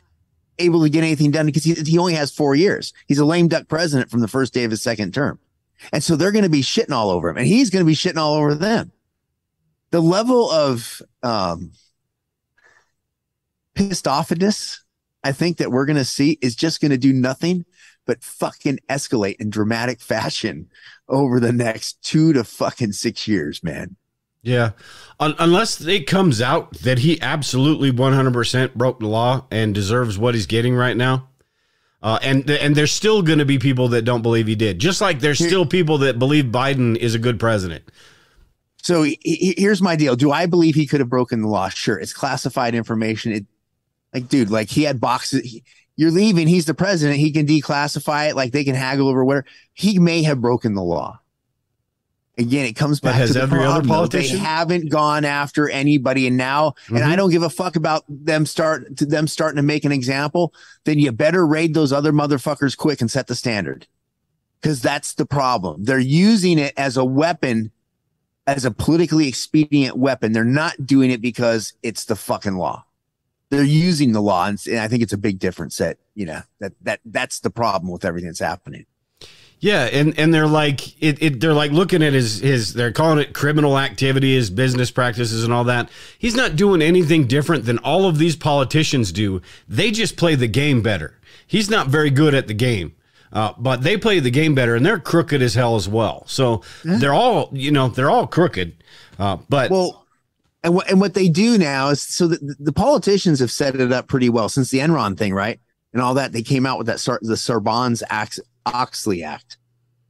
able to get anything done because he he only has four years. He's a lame duck president from the first day of his second term, and so they're going to be shitting all over him, and he's going to be shitting all over them. The level of um, pissed offness I think that we're going to see is just going to do nothing but fucking escalate in dramatic fashion over the next two to fucking six years, man. Yeah. Un- unless it comes out that he absolutely 100% broke the law and deserves what he's getting right now. Uh, and and there's still going to be people that don't believe he did. Just like there's still people that believe Biden is a good president. So he- he- here's my deal. Do I believe he could have broken the law? Sure. It's classified information. It, like, dude, like he had boxes. he- you're leaving. He's the president. He can declassify it. Like they can haggle over whatever. He may have broken the law. Again, it comes back to the every other problem, politician? They haven't gone after anybody, and now, and I Mhm. don't give a fuck about them start to them starting to make an example. Then you better raid those other motherfuckers quick and set the standard, because that's the problem. They're using it as a weapon as a politically expedient weapon. They're not doing it because it's the fucking law. They're using the law, and, and I think it's a big difference. That you know that that that's the problem with everything that's happening. Yeah, and and they're like it, it they're like looking at his his they're calling it criminal activity, his business practices and all that. He's not doing anything different than all of these politicians do. They just play the game better. He's not very good at the game. Uh, but they play the game better and they're crooked as hell as well. So they're all, you know, they're all crooked. Uh, but Well, and what and what they do now is so the, the politicians have set it up pretty well since the Enron thing, right? And all that they came out with that Sar- the Sarbanes Act, Oxley Act,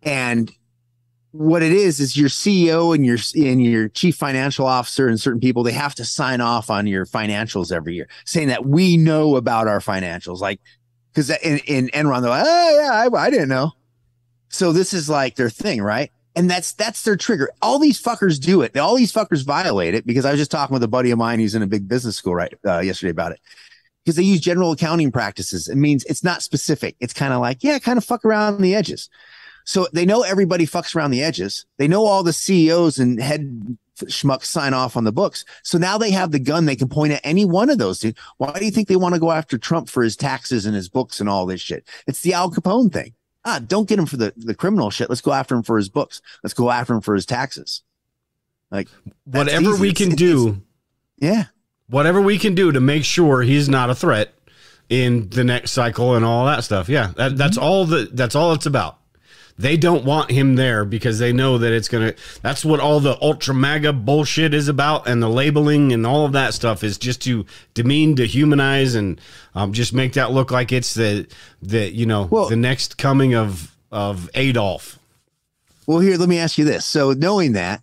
and what it is is your CEO and your and your chief financial officer and certain people they have to sign off on your financials every year, saying that we know about our financials, like because in, in Enron they're like, oh yeah, I, I didn't know. So this is like their thing, right? And that's that's their trigger. All these fuckers do it. All these fuckers violate it because I was just talking with a buddy of mine who's in a big business school right uh, yesterday about it. Because they use general accounting practices. It means it's not specific. It's kind of like, yeah, kind of fuck around the edges. So they know everybody fucks around the edges. They know all the CEOs and head schmucks sign off on the books. So now they have the gun. They can point at any one of those. Dude. Why do you think they want to go after Trump for his taxes and his books and all this shit? It's the Al Capone thing. Ah, don't get him for the, the criminal shit. Let's go after him for his books. Let's go after him for his taxes. Like whatever easy. we can it's- do, Yeah. Whatever we can do to make sure he's not a threat in the next cycle and all that stuff. Yeah, that, that's all the that's all it's about. they don't want him there because they know that it's gonna. That's what all the ultra mega bullshit is about, and the labeling and all of that stuff is just to demean, dehumanize, and um, just make that look like it's the the you know Well- the next coming of of Adolf. Well, here, let me ask you this. So, knowing that,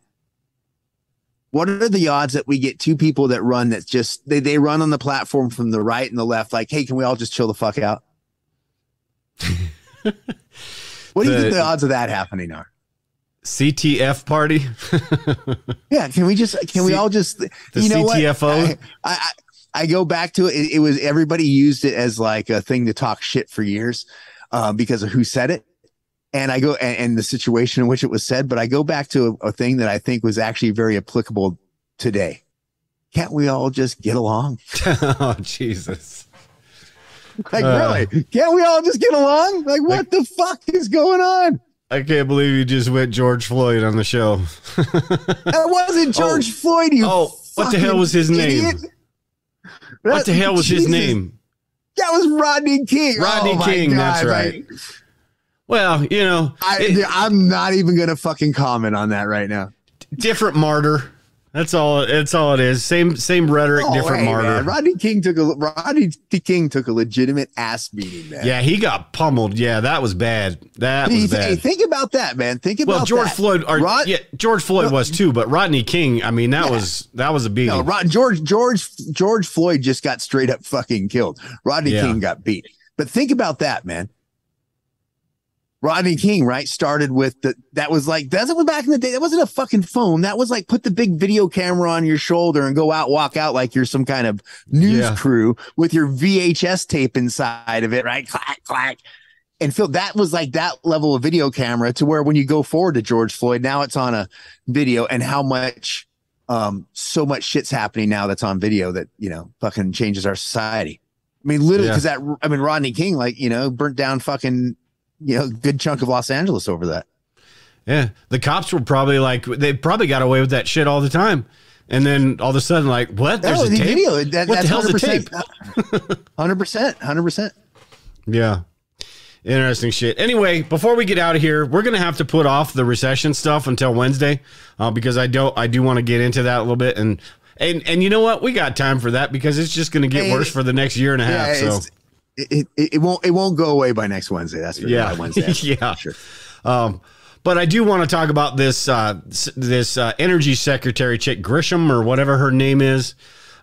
what are the odds that we get two people that run that just they, they run on the platform from the right and the left, like, hey, can we all just chill the fuck out? what do you The- think the odds of that happening are? CTF party. Yeah, can we just can we all just the you know what? CTFO? I, I I go back to it. it. It was everybody used it as like a thing to talk shit for years uh, because of who said it. And I go and, and the situation in which it was said, but I go back to a, a thing that I think was actually very applicable today. Can't we all just get along? oh Jesus! Like Uh. really? Can't we all just get along? Like what the fuck is going on? I can't believe you just went George Floyd on the show. That wasn't George Floyd. You oh, what the hell was his name? idiot. What the hell was his name? That was Rodney King. Rodney Oh King, that's right. like, Well, you know, I, I'm not even gonna fucking comment on that right now. different martyr. That's all. That's all it is. Same same rhetoric, Oh, different hey, martyr. man. Rodney King took a Rodney King took a legitimate ass beating, man. Yeah, he got pummeled. Yeah, that was bad. That was hey, bad. think about that, man. Think about Well, George that. Floyd, or, Rod- yeah, George Floyd No. was too, but Rodney King. I mean, that Yeah. was that was a beating. No, Rod, George George George Floyd just got straight up fucking killed. Rodney Yeah. King got beat. But think about that, man. Rodney King, right, started with the that was like that's what back in the day. That wasn't a fucking phone. That was like put the big video camera on your shoulder and go out, walk out like you're some kind of news Yeah. crew with your VHS tape inside of it, right? Clack, clack. And Phil, that was like that level of video camera to where when you go forward to George Floyd, now it's on a video and how much um so much shit's happening now that's on video that you know fucking changes our society. I mean, literally, Yeah. because that I mean Rodney King, like you know, burnt down fucking you know good chunk of Los Angeles over that. Yeah, the cops were probably like they probably got away with that shit all the time, and then all of a sudden, like, what? There's No, a the tape. video. That, what the hell's a 100%. tape? Hundred percent, hundred percent. Yeah. Interesting shit. Anyway, before we get out of here, we're gonna have to put off the recession stuff until Wednesday, uh, because I don't, I do want to get into that a little bit, and and and you know what, we got time for that because it's just gonna get Hey, worse for the next year and a half. Yeah, so it, it, it won't it won't go away by next Wednesday. That's for Yeah. Wednesday. Yeah. sure. Um, but I do want to talk about this uh, this uh, energy secretary chick Grisham or whatever her name is,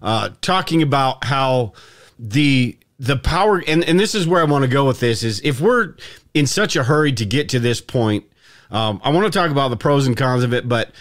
uh, talking about how the the power and and this is where I want to go with this is if we're in such a hurry to get to this point, um, I want to talk about the pros and cons of it, but.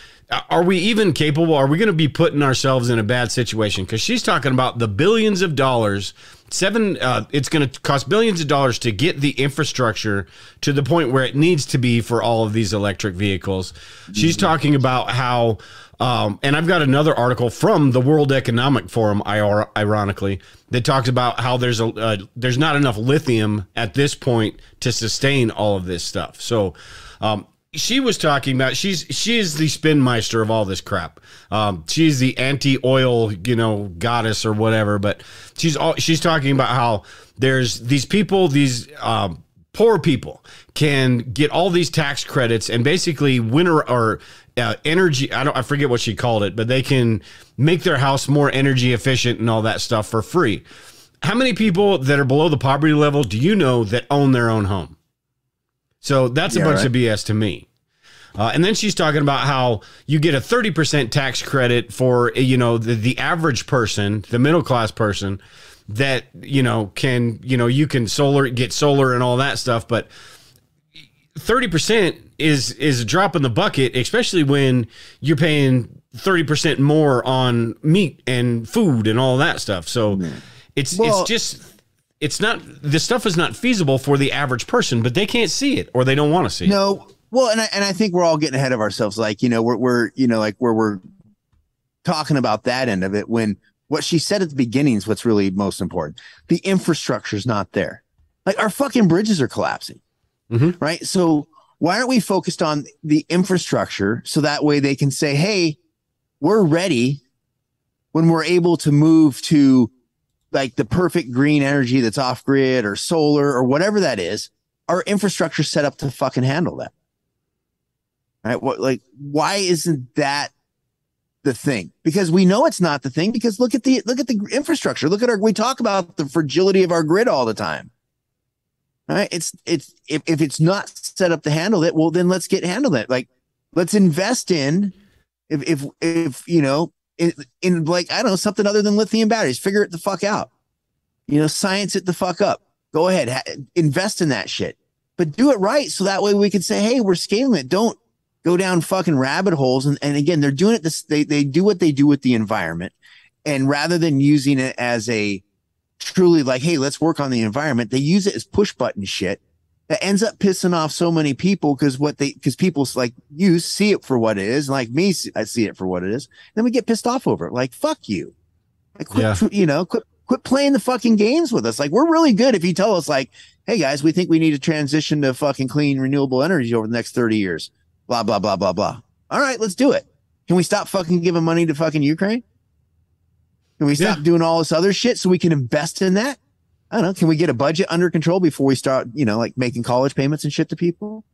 Are we even capable? Are we going to be putting ourselves in a bad situation? Because she's talking about the billions of dollars, seven. Uh, it's going to cost billions of dollars to get the infrastructure to the point where it needs to be for all of these electric vehicles. She's talking about how, um, and I've got another article from the World Economic Forum, ironically, that talks about how there's a uh, there's not enough lithium at this point to sustain all of this stuff. So. Um, she was talking about she's she is the spinmeister of all this crap. Um, she's the anti-oil, you know, goddess or whatever. But she's all she's talking about how there's these people, these um, poor people can get all these tax credits and basically winter or uh, energy. I don't I forget what she called it, but they can make their house more energy efficient and all that stuff for free. How many people that are below the poverty level do you know that own their own home? So that's a bunch right. of BS to me. Uh, and then she's talking about how you get a 30% tax credit for, you know, the, the average person, the middle class person that, you know, can, you know, you can solar, get solar and all that stuff. But 30% is, is a drop in the bucket, especially when you're paying 30% more on meat and food and all that stuff. So it's, it's just, it's not, this stuff is not feasible for the average person, but they can't see it or they don't want to see it. No, well, and I, and I think we're all getting ahead of ourselves. Like you know, we're we're you know like where we're talking about that end of it when what she said at the beginning is what's really most important. The infrastructure's not there. Like our fucking bridges are collapsing, Mhm. right? So why aren't we focused on the infrastructure so that way they can say, hey, we're ready when we're able to move to like the perfect green energy that's off grid or solar or whatever that is our infrastructure set up to fucking handle that? Right? What like why isn't that the thing? Because we know it's not the thing because look at the look at the infrastructure. Look at our we talk about the fragility of our grid all the time. Right? It's it's if, if it's not set up to handle it, well then let's get handle it. Like let's invest in if if if you know in, in like I don't know something other than lithium batteries. Figure it the fuck out. You know, science it the fuck up. Go ahead, ha- invest in that shit, but do it right so that way we can say, hey, we're scaling it. Don't go down fucking rabbit holes. And and again, they're doing it. This they they do what they do with the environment, and rather than using it as a truly like, hey, let's work on the environment, they use it as push button shit that ends up pissing off so many people because what they because people like you see it for what it is like me i see it for what it is then we get pissed off over it. Like fuck you. Like quit, Yeah. you know quit quit playing the fucking games with us. Like we're really good if you tell us like hey guys we think we need to transition to fucking clean renewable energy over the next 30 years. Blah blah blah blah blah. All right let's do it. Can we stop fucking giving money to fucking ukraine? Can we stop Yeah. doing all this other shit so we can invest in that I don't know. Can we get a budget under control before we start, you know, like making college payments and shit to people?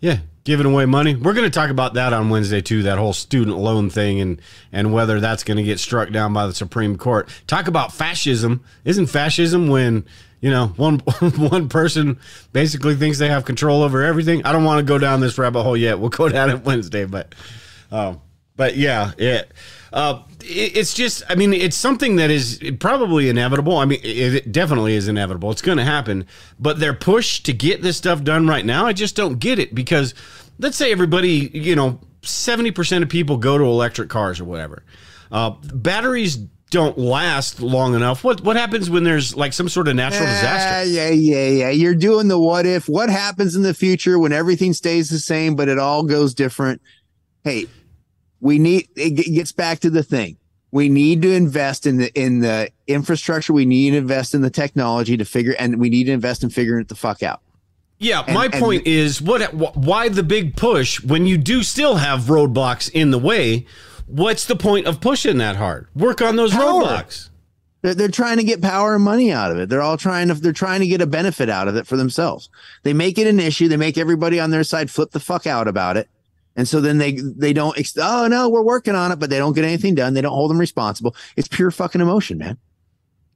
Yeah, giving away money. We're going to talk about that on Wednesday too. That whole student loan thing and and whether that's going to get struck down by the Supreme Court. Talk about fascism. Isn't fascism when you know one one person basically thinks they have control over everything? I don't want to go down this rabbit hole yet. We'll go down it Wednesday, but um, but yeah, it, uh, it, it's just, I mean, it's something that is probably inevitable. I mean, it, it definitely is inevitable. It's going to happen. But their push to get this stuff done right now, I just don't get it because let's say everybody, you know, 70% of people go to electric cars or whatever. Uh, batteries don't last long enough. What what happens when there's like some sort of natural disaster? Yeah, yeah, yeah, yeah. You're doing the what if. What happens in the future when everything stays the same, but it all goes different? Hey, we need, it gets back to the thing. We need to invest in the in the infrastructure. We need to invest in the technology to figure, and we need to invest in figuring it the fuck out. Yeah, And- my point is what why the big push when you do still have roadblocks in the way? What's the point of pushing that hard? Work on those Power. roadblocks. They're, they're trying to get power and money out of it. They're all trying to they're trying to get a benefit out of it for themselves. They make it an issue. They make everybody on their side flip the fuck out about it. And so then they they don't oh no we're working on it but they don't get anything done they don't hold them responsible it's pure fucking emotion man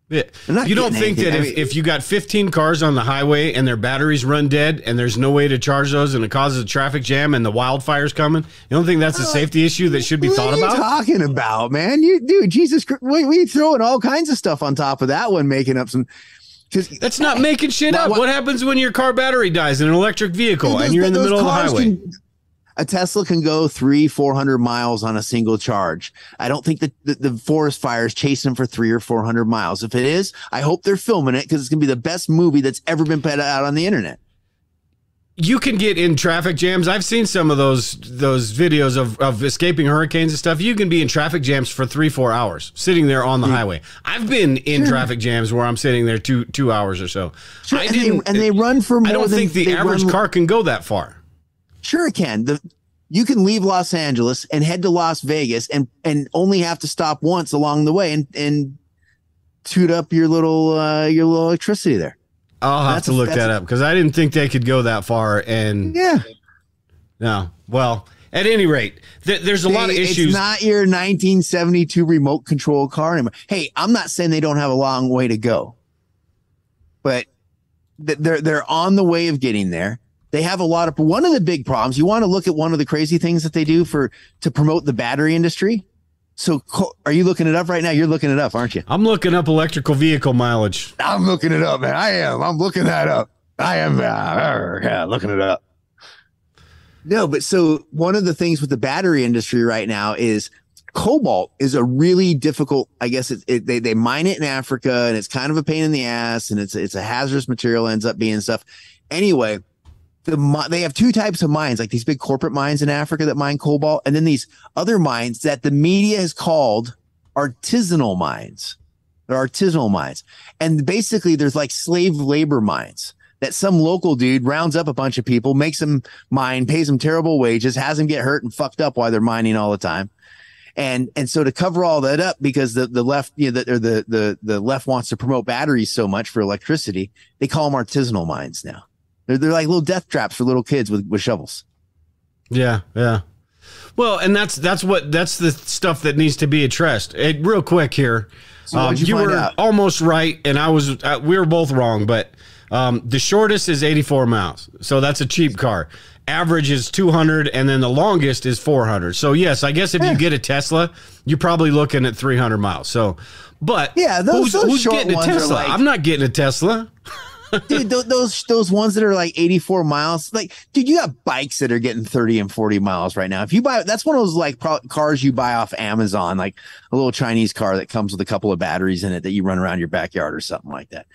Yeah. You don't think that if, I mean- if you got 15 cars on the highway and their batteries run dead and there's no way to charge those and it causes a traffic jam and the wildfires coming, you don't think that's a uh, safety issue that should be what thought are you about? talking about man you dude Jesus Christ we, we throwing all kinds of stuff on top of that one making up some because That's not making shit Why- up. why- What happens when your car battery dies in an electric vehicle and you're in the middle of the highway? can- a Tesla can go three, four hundred miles on a single charge. I don't think that the, the forest fire is chasing them for three or four hundred miles. If it is, I hope they're filming it because it's gonna be the best movie that's ever been put out on the internet. you can get in traffic jams. I've seen some of those those videos of, of escaping hurricanes and stuff. You can be in traffic jams for three, four hours sitting there on the highway. I've been in traffic jams where I'm sitting there two two hours or so. I and, they, didn't, and they run for more I don't than think the average run- car can go that far. Sure, it can. The you can leave Los Angeles and head to Las Vegas and and only have to stop once along the way and and toot up your little uh, your little electricity there. I'll have That's to look that's that up because I didn't think they could go that far. And Yeah, no, well, at any rate, th- there's a lot of issues. It's not your 1972 remote control car anymore. Hey, I'm not saying they don't have a long way to go, but th- they're they're on the way of getting there. They have a lot of one of the big problems. You want to look at one of the crazy things that they do for to promote the battery industry. So, are you looking it up right now? You're looking it up, aren't you? I'm looking up electrical vehicle mileage. I'm looking it up, man. I am. I'm looking that up. I am. Uh, yeah, looking it up. No, but so one of the things with the battery industry right now is cobalt is a really difficult. I guess it, it, they they mine it in Africa and it's kind of a pain in the ass and it's it's a hazardous material. Ends up being stuff. Anyway, the they have two types of mines, like these big corporate mines in Africa that mine cobalt, and then these other mines that the media has called artisanal mines. They're artisanal mines. And basically, there's like slave labor mines that some local dude rounds up a bunch of people, makes them mine, pays them terrible wages, has them get hurt and fucked up while they're mining all the time. And and so to cover all that up, because the, the left, you know, the, the the the left wants to promote batteries so much for electricity, they call them artisanal mines now. They're, they're like little death traps for little kids with, with shovels. Yeah, yeah. Well, and that's that's what that's the stuff that needs to be addressed. Real quick here, So um, you you were out? almost right, and I was uh, we were both wrong. But um, the shortest is 84 miles, so that's a cheap car. Average is 200, and then the longest is 400. So yes, I guess if you get a Tesla, you're probably looking at 300 miles. So, but Yeah, those- who's, those who's getting a Tesla? like- I'm not getting a Tesla. dude th- those those ones that are like 84 miles like dude you got bikes that are getting 30 and 40 miles right now. If you buy that's one of those like pro- cars you buy off amazon like a little chinese car that comes with a couple of batteries in it that you run around your backyard or something like that.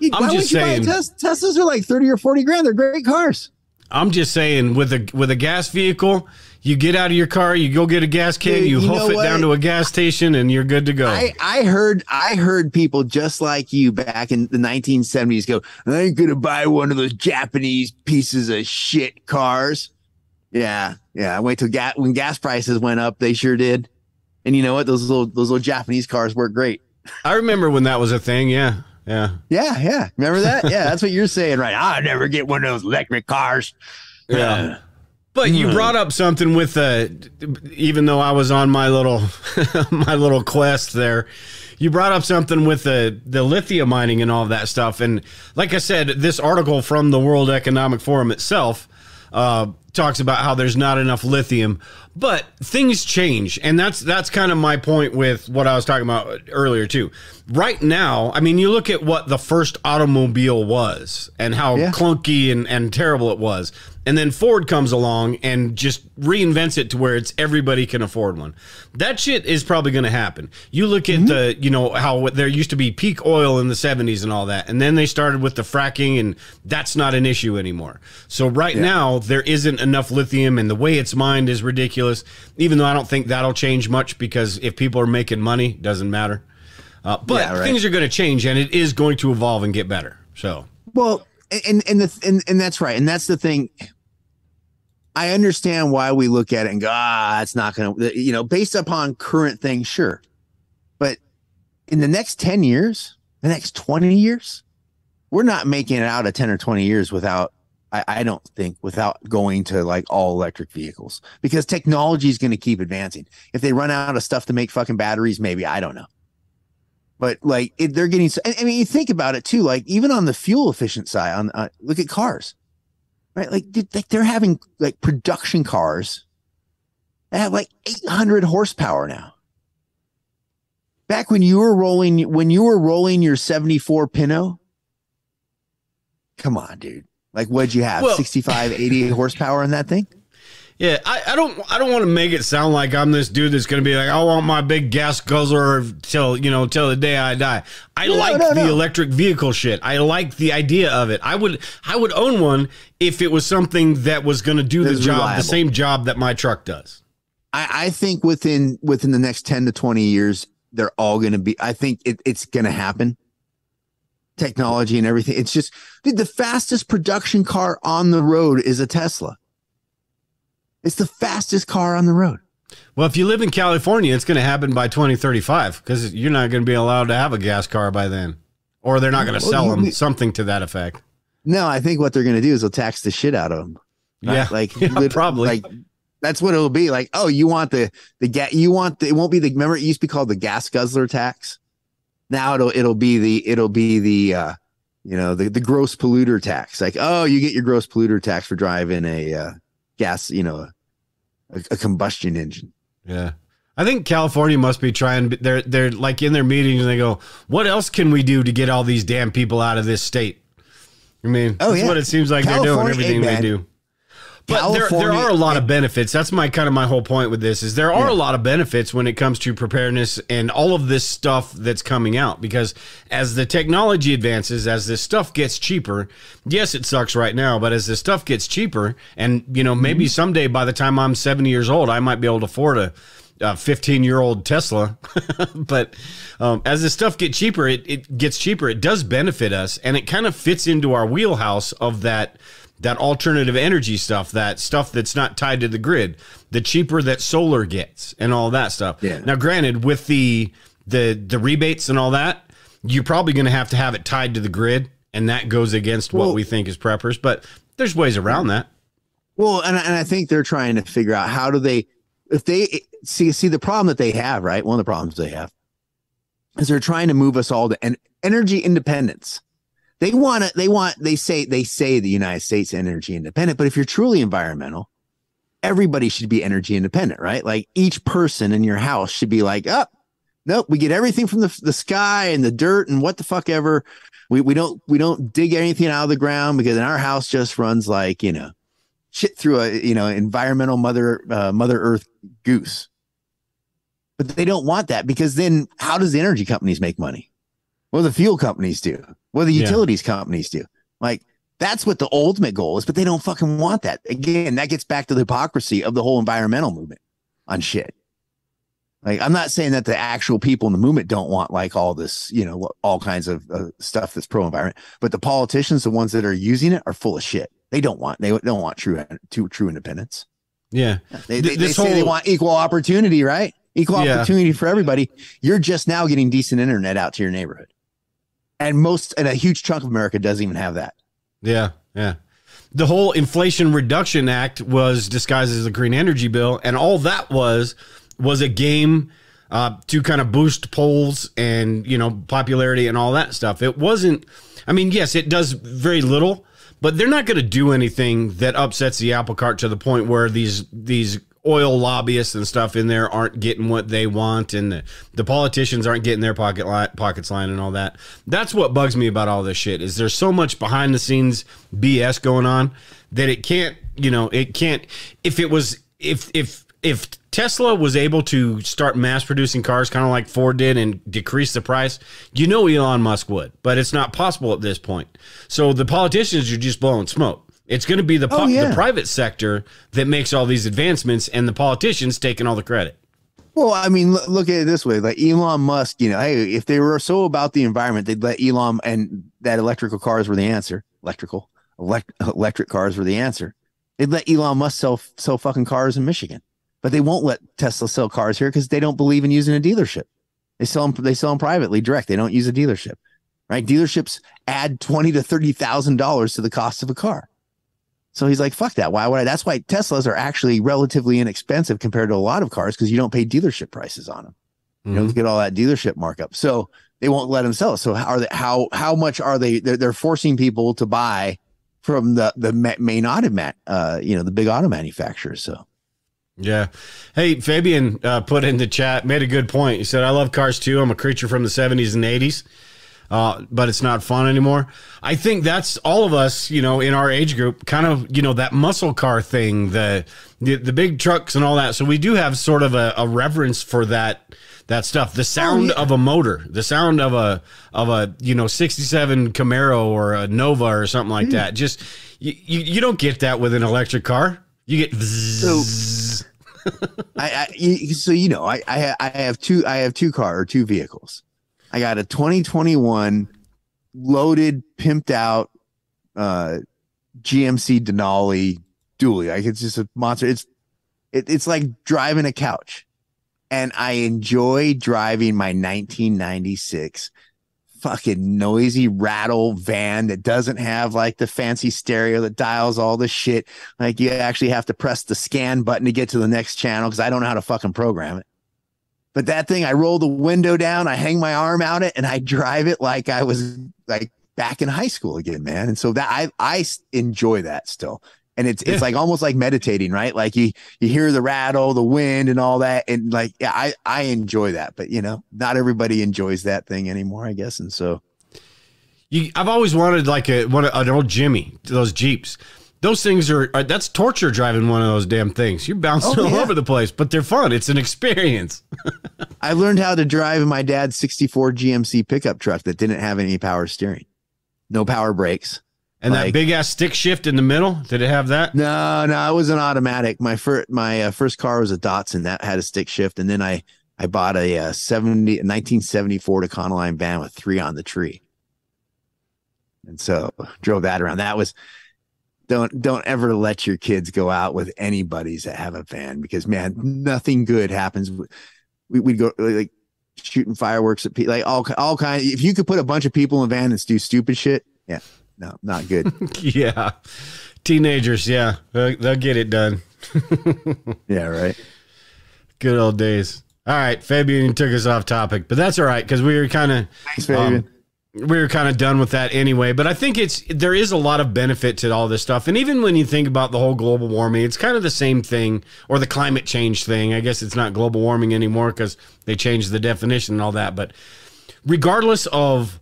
You- I'm why just would you buy a saying- Tes- teslas are like 30 or 40 grand. They're great cars. I'm just saying, with a with a gas vehicle, you get out of your car, you go get a gas can, Dude, you, you hoof it what? down to a gas station, and you're good to go. I, I heard I heard people just like you back in the 1970s go, I ain't gonna buy one of those Japanese pieces of shit cars. Yeah, yeah. Wait till gas when gas prices went up, they sure did. And you know what? Those little those little Japanese cars work great. I remember when that was a thing. Yeah, yeah, Yeah, yeah. Remember that? Yeah, that's what you're saying, right? I never get one of those electric cars. yeah. But you brought up something with uh even though I was on my little my little quest there, you brought up something with the the lithium mining and all of that stuff. And like I said, this article from the World Economic Forum itself uh, talks about how there's not enough lithium, but things change, and that's that's kind of my point with what I was talking about earlier too. Right now, I mean, you look at what the first automobile was and how Yeah. clunky and, and terrible it was. And then Ford comes along and just reinvents it to where it's everybody can afford one. That shit is probably going to happen. You look at the, you know, how there used to be peak oil in the 70s and all that. And then they started with the fracking, and that's not an issue anymore. So right now, there isn't enough lithium, and the way it's mined is ridiculous. Even though I don't think that'll change much because if people are making money, doesn't matter. Uh, but Yeah, right. things are going to change, and it is going to evolve and get better. So. Well, and and the and, and that's right, and that's the thing. I understand why we look at it and go, ah, it's not going to, you know, based upon current things, sure. But in the next 10 years, the next 20 years, we're not making it out of 10 or 20 years without, I, I don't think, without going to like all electric vehicles because technology is going to keep advancing. If they run out of stuff to make fucking batteries, maybe, I don't know. But like it, they're getting, I mean, you think about it too, like even on the fuel efficient side, on uh, look at cars, right? Like, dude, like they're having like production cars that have like 800 horsepower now. Back when you were rolling, when you were rolling your 74 Pinto, come on, dude. Like, what'd you have? Well- 65, 80 horsepower in that thing? Yeah, I, I don't I don't want to make it sound like I'm this dude that's going to be like I want my big gas guzzler till you know till the day I die. I No, like no, the no. electric vehicle shit. I like the idea of it. I would I would own one if it was something that was going to do the job reliable. the same job that my truck does. I, I think within within the next 10 to 20 years, they're all going to be, I think it, it's going to happen. Technology and everything. It's just, dude, the fastest production car on the road is a Tesla. It's the fastest car on the road. Well, if you live in California, it's going to happen by 2035 because you're not going to be allowed to have a gas car by then, or they're not going to Well, sell them something to that effect. No, I think what they're going to do is they'll tax the shit out of them. Yeah, Like, yeah, probably. Like, that's what it'll be. Like, oh, you want the, the gas, you want the, it won't be the, remember it used to be called the gas guzzler tax. Now it'll, it'll be the, it'll be the, uh, you know, the, the gross polluter tax. Like, oh, you get your gross polluter tax for driving a, uh, gas, you know, a, a combustion engine. Yeah. I think California must be trying they're they're like in their meetings and they go, "What else can we do to get all these damn people out of this state?" I mean, Oh, that's yeah. what it seems like they're doing everything hey, they do. But there, there are a lot of benefits. That's my kind of my whole point with this is there are a lot of benefits when it comes to preparedness and all of this stuff that's coming out because as the technology advances, as this stuff gets cheaper, yes, it sucks right now, but as this stuff gets cheaper, and you know maybe Mm-hmm. someday by the time I'm 70 years old, I might be able to afford a a 15 year old Tesla. but um, as this stuff get cheaper, it, it gets cheaper. It does benefit us, and it kind of fits into our wheelhouse of that that alternative energy stuff, that stuff that's not tied to the grid. The cheaper that solar gets, and all that stuff. Yeah. Now, granted, with the the the rebates and all that, you're probably going to have to have it tied to the grid. and that goes against what we think is preppers. But there's ways around that. Well, and, and I think they're trying to figure out how do they, if they see, see the problem that they have, right? One of the problems they have is they're trying to move us all to en- energy independence. They want to, they want, they say, they say the United States energy independent, but if you're truly environmental, everybody should be energy independent, right? Like each person in your house should be like, up, nope, we get everything from the, the sky and the dirt and what the fuck ever. We, we don't, we don't dig anything out of the ground because in our house just runs like, you know, shit through a you know environmental mother uh, mother earth goose but they don't want that because then how does the energy companies make money what do the fuel companies do what do the Yeah. utilities companies do like that's what the ultimate goal is but they don't fucking want that again that gets back to the hypocrisy of the whole environmental movement on shit like i'm not saying that the actual people in the movement don't want like all this you know all kinds of uh, stuff that's pro environment but the politicians the ones that are using it are full of shit they don't want they don't want true true, true independence Yeah. they, Th- they, they this say they want equal opportunity, right? Equal Yeah. opportunity for everybody. You're just now getting decent internet out to your neighborhood. And most, and a huge chunk of America doesn't even have that. Yeah, yeah. The whole Inflation Reduction Act was disguised as a green energy bill, and all that was was a game uh, to kind of boost polls and you know popularity and all that stuff. It wasn't. I mean, yes, it does very little, but they're not going to do anything that upsets the apple cart to the point where these these oil lobbyists and stuff in there aren't getting what they want and the, the politicians aren't getting their pocket li- pockets line and all that. That's what bugs me about all this shit is there's so much behind the scenes BS going on that it can't, you know, it can't if it was if if if Tesla was able to start mass producing cars kind of like Ford did and decrease the price, you know Elon Musk would, but it's not possible at this point. So the politicians are just blowing smoke. It's going to be the, Oh, yeah. the private sector that makes all these advancements and the politicians taking all the credit. Well, I mean, look, look at it this way: like Elon Musk, you know, hey, if they were so about the environment, they'd let Elon and that electrical cars were the answer. Electrical, elect, electric cars were the answer. They'd let Elon Musk sell sell fucking cars in Michigan, but they won't let Tesla sell cars here because they don't believe in using a dealership. They sell them. They sell them privately, direct. They don't use a dealership, right? Dealerships add twenty to thirty thousand dollars to the cost of a car. So he's like, fuck that. Why would I? That's why Teslas are actually relatively inexpensive compared to a lot of cars because you don't pay dealership prices on them. You don't get all that dealership markup. So they won't let them sell it. So how are they? How how much are they? They're, they're forcing people to buy from the the ma- main auto mat, uh, you know, the big auto manufacturers. So Yeah. Hey, Fabian uh, put in the chat, made a good point. He said, I love cars too. I'm a creature from the 70s and 80s, uh, but it's not fun anymore. I think that's all of us, you know, in our age group, kind of, you know, that muscle car thing, the, the, the big trucks and all that. So we do have sort of a, a reverence for that. That stuff, the sound yeah. of a motor, the sound of a of a you know '67 Camaro or a Nova or something like that. Just you, you, you don't get that with an electric car. You get So- I, I so you know I I, I have two I have two car or two vehicles. I got a 2021 loaded, pimped out uh GMC Denali dually. Like it's just a monster. It's it, it's like driving a couch. And I enjoy driving my 1996 fucking noisy rattle van that doesn't have like the fancy stereo that dials all the shit. Like you actually have to press the scan button to get to the next channel because I don't know how to fucking program it. But that thing, I roll the window down, I hang my arm out it, and I drive it like I was like back in high school again, man. And so that I I enjoy that still. And it's Yeah. it's like almost like meditating, right? Like you you hear the rattle, the wind, and all that, and like yeah, I I enjoy that. But you know, not everybody enjoys that thing anymore, I guess. And so You, I've always wanted like a one an old Jimmy, those Jeeps. Those things are, are that's torture driving one of those damn things. You're bouncing Oh, all yeah. over the place, but they're fun. It's an experience. I learned how to drive in my dad's 64 GMC pickup truck that didn't have any power steering, no power brakes. And that big ass stick shift in the middle, did it have that? No, no, it was an automatic. My first my uh, first car was a Datsun that had a stick shift, and then I I bought a, uh 70 1974 Econoline van with three on the tree, and so drove that around. That was don't don't ever let your kids go out with anybody's that have a van because man, nothing good happens. We we'd go like shooting fireworks at people, like all all kind. If you could put a bunch of people in a van and do stupid shit, Yeah, no, not good. yeah. Teenagers, yeah. They'll, they'll get it done. yeah, right. Good old days. All right, Fabian took us off topic, but that's all right because we were kind of Thanks, Fabian. Um, we were kind of done with that anyway. But I think it's there is a lot of benefit to all this stuff, and even when you think about the whole global warming, it's kind of the same thing, or the climate change thing. I guess it's not global warming anymore because they changed the definition and all that. But regardless of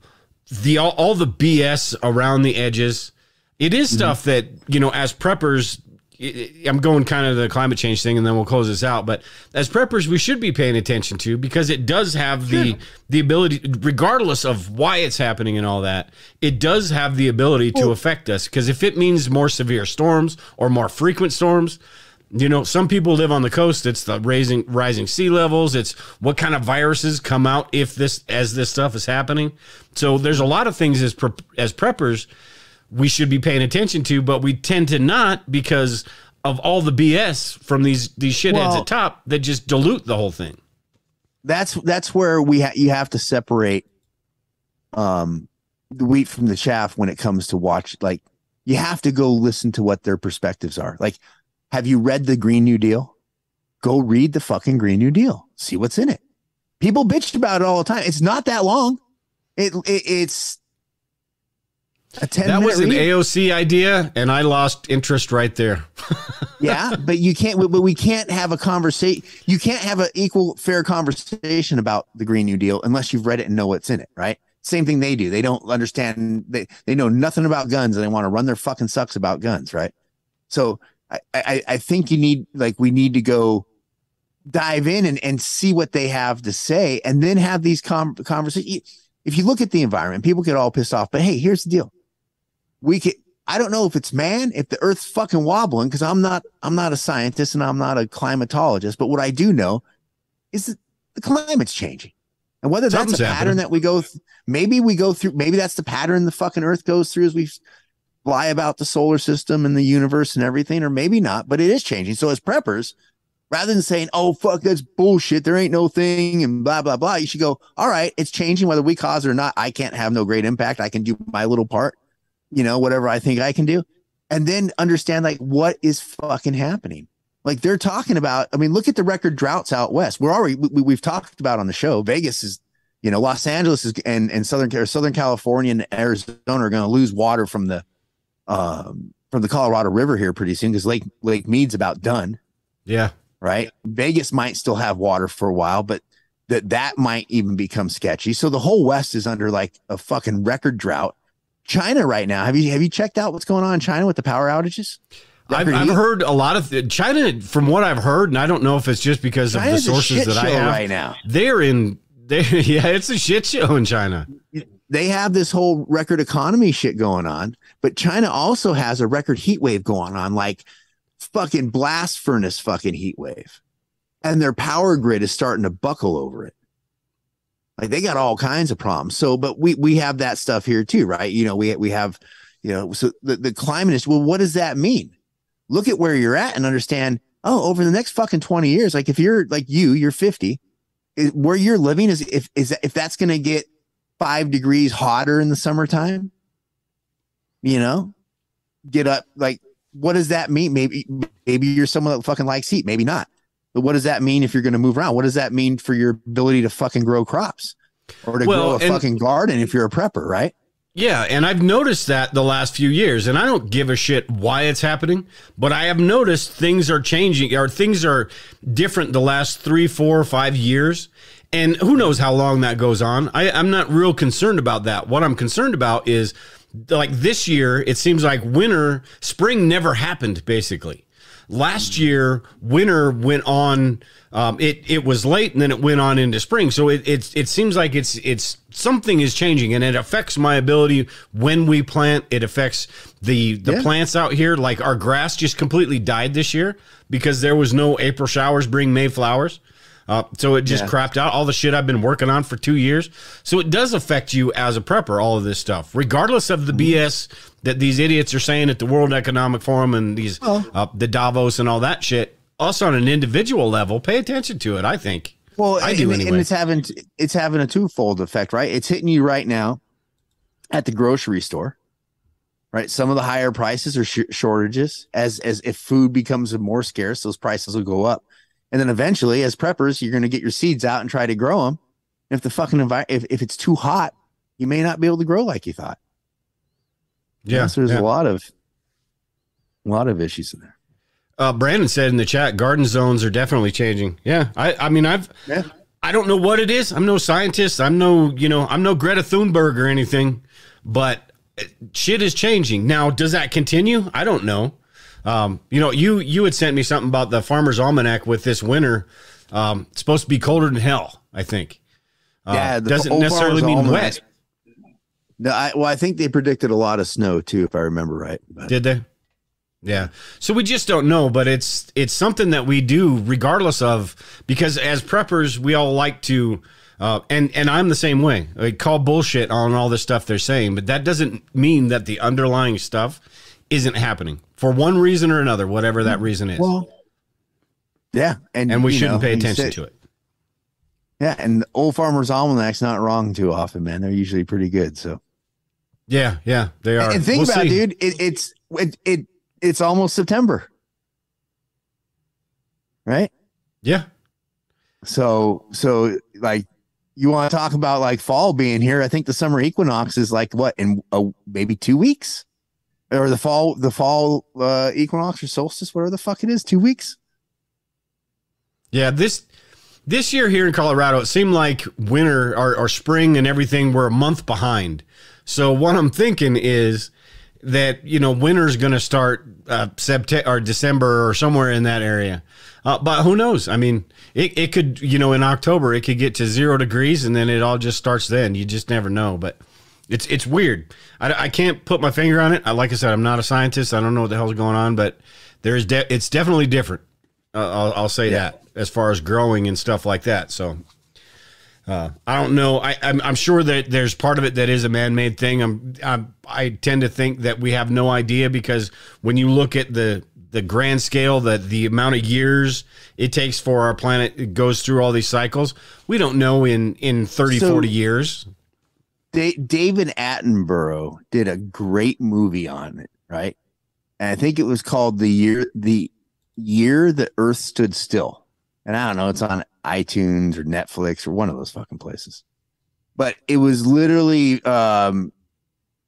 the all, all the BS around the edges, it is mm-hmm. stuff that you know as preppers I'm going kind of the climate change thing, and then we'll close this out. But as preppers, we should be paying attention to because it does have the the ability, regardless of why it's happening and all that, it does have the ability to affect us. Because if it means more severe storms or more frequent storms, you know, some people live on the coast. It's the raising rising sea levels. It's what kind of viruses come out if this as this stuff is happening. So there's a lot of things as pre- as preppers we should be paying attention to, but we tend to not because of all the BS from these these shitheads Well- at top that just dilute the whole thing. that's that's where we ha- you have to separate um the wheat from the chaff when it comes to watch like you have to go listen to what their perspectives are. Like have you read the green new deal? Go read the fucking green new deal. See what's in it. People bitched about it all the time. It's not that long. It, it it's a 10 That was an read. AOC idea, and I lost interest right there. yeah, but you can't. But we can't have a conversation. You can't have an equal, fair conversation about the Green New Deal unless you've read it and know what's in it. Right? Same thing they do. They don't understand. They they know nothing about guns, and they want to run their fucking sucks about guns. Right? So I I, I think you need like we need to go dive in and, and see what they have to say, and then have these com- conversations. If you look at the environment, people get all pissed off. But hey, here's the deal we could I don't know if it's man, if the earth's fucking wobbling, because I'm not I'm not a scientist and I'm not a climatologist, but what I do know is that the climate's changing. And whether that's Something's a pattern happening. that we go th- maybe we go through maybe that's the pattern the fucking earth goes through as we fly about the solar system and the universe and everything, or maybe not, but it is changing. So as preppers, rather than saying, oh fuck, that's bullshit, there ain't no thing and blah blah blah, you should go, all right, it's changing whether we cause it or not. I can't have no great impact. I can do my little part you know, whatever I think I can do. And then understand like what is fucking happening. Like they're talking about, I mean, look at the record droughts out west. We're already, we, we've talked about on the show. Vegas is, you know, Los Angeles is, and, and Southern, Southern California and Arizona are going to lose water from the, um, from the Colorado River here pretty soon because Lake, Lake Mead's about done Yeah. right? Vegas might still have water for a while, but that that might even become sketchy. So the whole West is under like a fucking record drought. China right now, have you have you checked out what's going on in China with the power outages? I've, I've heard a lot of China, from what I've heard, and I don't know if it's just because China's of the sources that I have. right now. They're in, they, yeah, it's a shit show in China. They have this whole record economy shit going on, but China also has a record heat wave going on, like fucking blast furnace fucking heat wave. And their power grid is starting to buckle over it. Like they got all kinds of problems. So, but we we have that stuff here too, right? You know, we we have, you know, so the, the climate is well, what does that mean? Look at where you're at and understand, oh, over the next fucking 20 years, like if you're like you, you're 50, is, where you're living is if is that, if that's gonna get five degrees hotter in the summertime, you know, get up like what does that mean? Maybe maybe you're someone that fucking likes heat, maybe not. But what does that mean if you're going to move around? What does that mean for your ability to fucking grow crops or to Well, grow a and- fucking garden if you're a prepper, right? Yeah, and I've noticed that the last few years, and I don't give a shit why it's happening, but I have noticed things are changing or things are different the last three, four, five years. And who knows how long that goes on. I, I'm not real concerned about that. What I'm concerned about is like this year, it seems like winter, spring never happened basically. Last year, winter went on. Um, it it was late, and then it went on into spring. So it it it seems like it's it's something is changing, and it affects my ability when we plant. It affects the the Yeah. plants out here. Like our grass just completely died this year because there was no April showers bring May flowers. Uh, so it just Yeah. crapped out all the shit I've been working on for two years. So it does affect you as a prepper, all of this stuff, regardless of the BS that these idiots are saying at the World Economic Forum and these uh, the Davos and all that shit. Us on an individual level, pay attention to it. I think. Well, I and, do and anyway. it's having it's having a twofold effect, right? It's hitting you right now at the grocery store, right? Some of the higher prices are sh- shortages. As as if food becomes more scarce, those prices will go up. And then eventually, as preppers, you're going to get your seeds out and try to grow them. If the fucking envi- if if it's too hot, you may not be able to grow like you thought. Yeah, so there's yeah. a lot of a lot of issues in there. Uh, Brandon said in the chat, garden zones are definitely changing. Yeah, I, I mean, I've, Yeah. I don't know what it is. I'm no scientist. I'm no, you know, I'm no Greta Thunberg or anything, but uh, shit is changing now. Does that continue? I don't know. Um, you know, you you had sent me something about the Farmer's Almanac with this winter. Um, it's supposed to be colder than hell. I think. Uh, yeah, the doesn't necessarily mean Almanac- wet. No, I, well, I think they predicted a lot of snow too, if I remember right. But Did they? Yeah. So we just don't know, but it's it's something that we do regardless of because as preppers we all like to uh, and and I'm the same way. I call bullshit on all the stuff they're saying, but that doesn't mean that the underlying stuff isn't happening for one reason or another, whatever that reason is. well, yeah, and and we shouldn't know, pay attention to it. Yeah, and old Farmer's Almanac's not wrong too often, man. They're usually pretty good. So Yeah, yeah, they are. and think We'll about see. dude. It, it's it, it it's almost September, right? Yeah. So so like you want to talk about like fall being here? I think the summer equinox is like what in uh, maybe two weeks, or the fall the fall uh, equinox or solstice, whatever the fuck it is, two weeks. Yeah, this this year here in Colorado, it seemed like winter or, or spring and everything were a month behind. So what I'm thinking is that you know winter's going to start uh, September or December or somewhere in that area. Uh, but who knows? I mean, it, it could you know in October it could get to zero degrees and then it all just starts then. You just never know. But it's it's weird. I, I can't put my finger on it. I, like I said, I'm not a scientist. I don't know what the hell's going on, but there's de- it's definitely different. Uh, I'll, I'll say that as far as growing and stuff like that. So uh, I don't know. I, I'm, I'm sure that there's part of it that is a man-made thing. I'm, I'm I tend to think that we have no idea because when you look at the the grand scale, that the amount of years it takes for our planet it goes through all these cycles, we don't know in in 30, So- 40 years. Da- David Attenborough did a great movie on it, right? And I think it was called the year the year the Earth stood still. And I don't know, it's on iTunes or Netflix or one of those fucking places. But it was literally um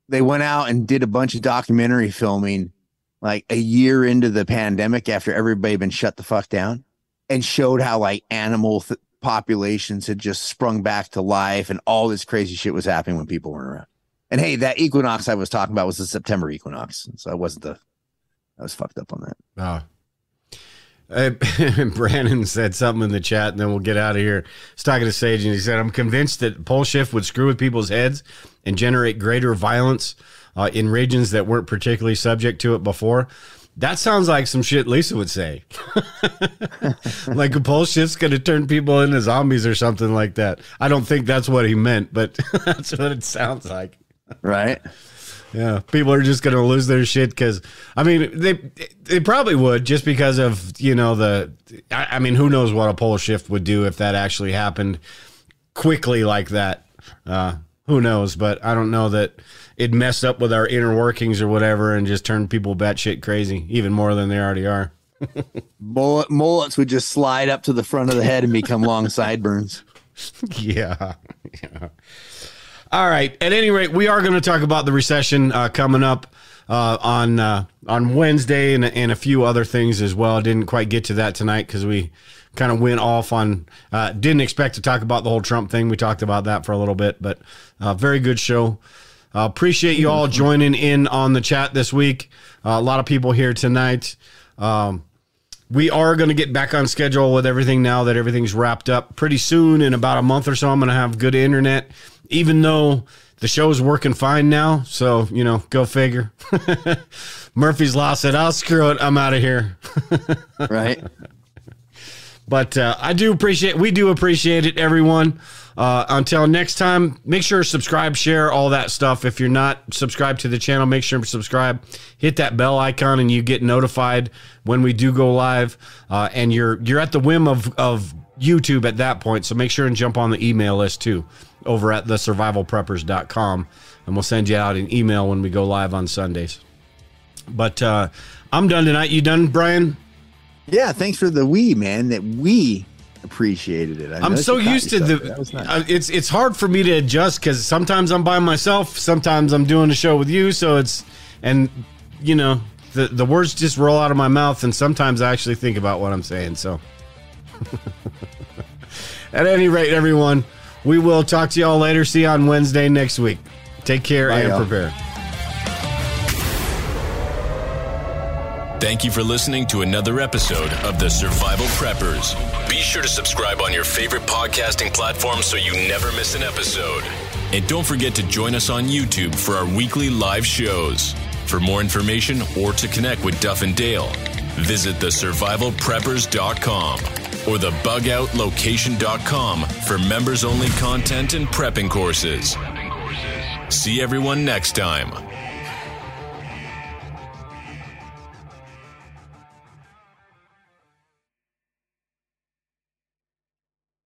they went out and did a bunch of documentary filming like a year into the pandemic after everybody been shut the fuck down and showed how like animal th- populations had just sprung back to life and all this crazy shit was happening when people weren't around. And hey, that equinox I was talking about was the September equinox. So I wasn't the I was fucked up on that. Uh, uh, Brandon said something in the chat, and then we'll get out of here. He's talking to Sage, and he said, "I'm convinced that pole shift would screw with people's heads and generate greater violence uh, in regions that weren't particularly subject to it before." That sounds like some shit Lisa would say. like a pole shift's going to turn people into zombies or something like that. I don't think that's what he meant, but that's what it sounds like. Right? Yeah, people are just going to lose their shit because I mean they they probably would just because of you know the I, I mean who knows what a pole shift would do if that actually happened quickly like that. Uh, who knows? But I don't know that it messed up with our inner workings or whatever and just turned people batshit crazy even more than they already are. Mullet, mullets would just slide up to the front of the head and become long sideburns. yeah. yeah. All right. At any rate, we are going to talk about the recession uh, coming up uh, on uh, on Wednesday and, and a few other things as well. Didn't quite get to that tonight because we kind of went off on. Uh, didn't expect to talk about the whole Trump thing. We talked about that for a little bit, but uh, very good show. Uh, appreciate you all joining in on the chat this week. Uh, a lot of people here tonight. Um, we are going to get back on schedule with everything now that everything's wrapped up pretty soon in about a month or so i'm going to have good internet even though the show's working fine now so you know go figure murphy's law said i'll screw it i'm out of here Right? But uh, I do appreciate, we do appreciate it, everyone. Uh, until next time, make sure to subscribe, share all that stuff. If you're not subscribed to the channel, make sure to subscribe. Hit that bell icon, and you get notified when we do go live. Uh, and you're you're at the whim of of YouTube at that point, so make sure and jump on the email list too. over at thesurvivalpreppers.com, and we'll send you out an email when we go live on Sundays. But uh, I'm done tonight. You done, Brian? Yeah, thanks for the we, man. That we appreciated it. I I'm so used to the. Nice. uh, it's it's hard for me to adjust because sometimes I'm by myself, sometimes I'm doing a show with you. So it's and you know the the words just roll out of my mouth, and sometimes I actually think about what I'm saying. So at any rate, everyone, we will talk to y'all later. See you on Wednesday next week. Take care Bye, and y'all. prepare. Thank you for listening to another episode of The Survival Preppers. Be sure to subscribe on your favorite podcasting platform so you never miss an episode. And don't forget to join us on YouTube for our weekly live shows. For more information or to connect with Duff and Dale, visit thesurvivalpreppers.com or the bugoutlocation.com for members only content and prepping courses. See everyone next time.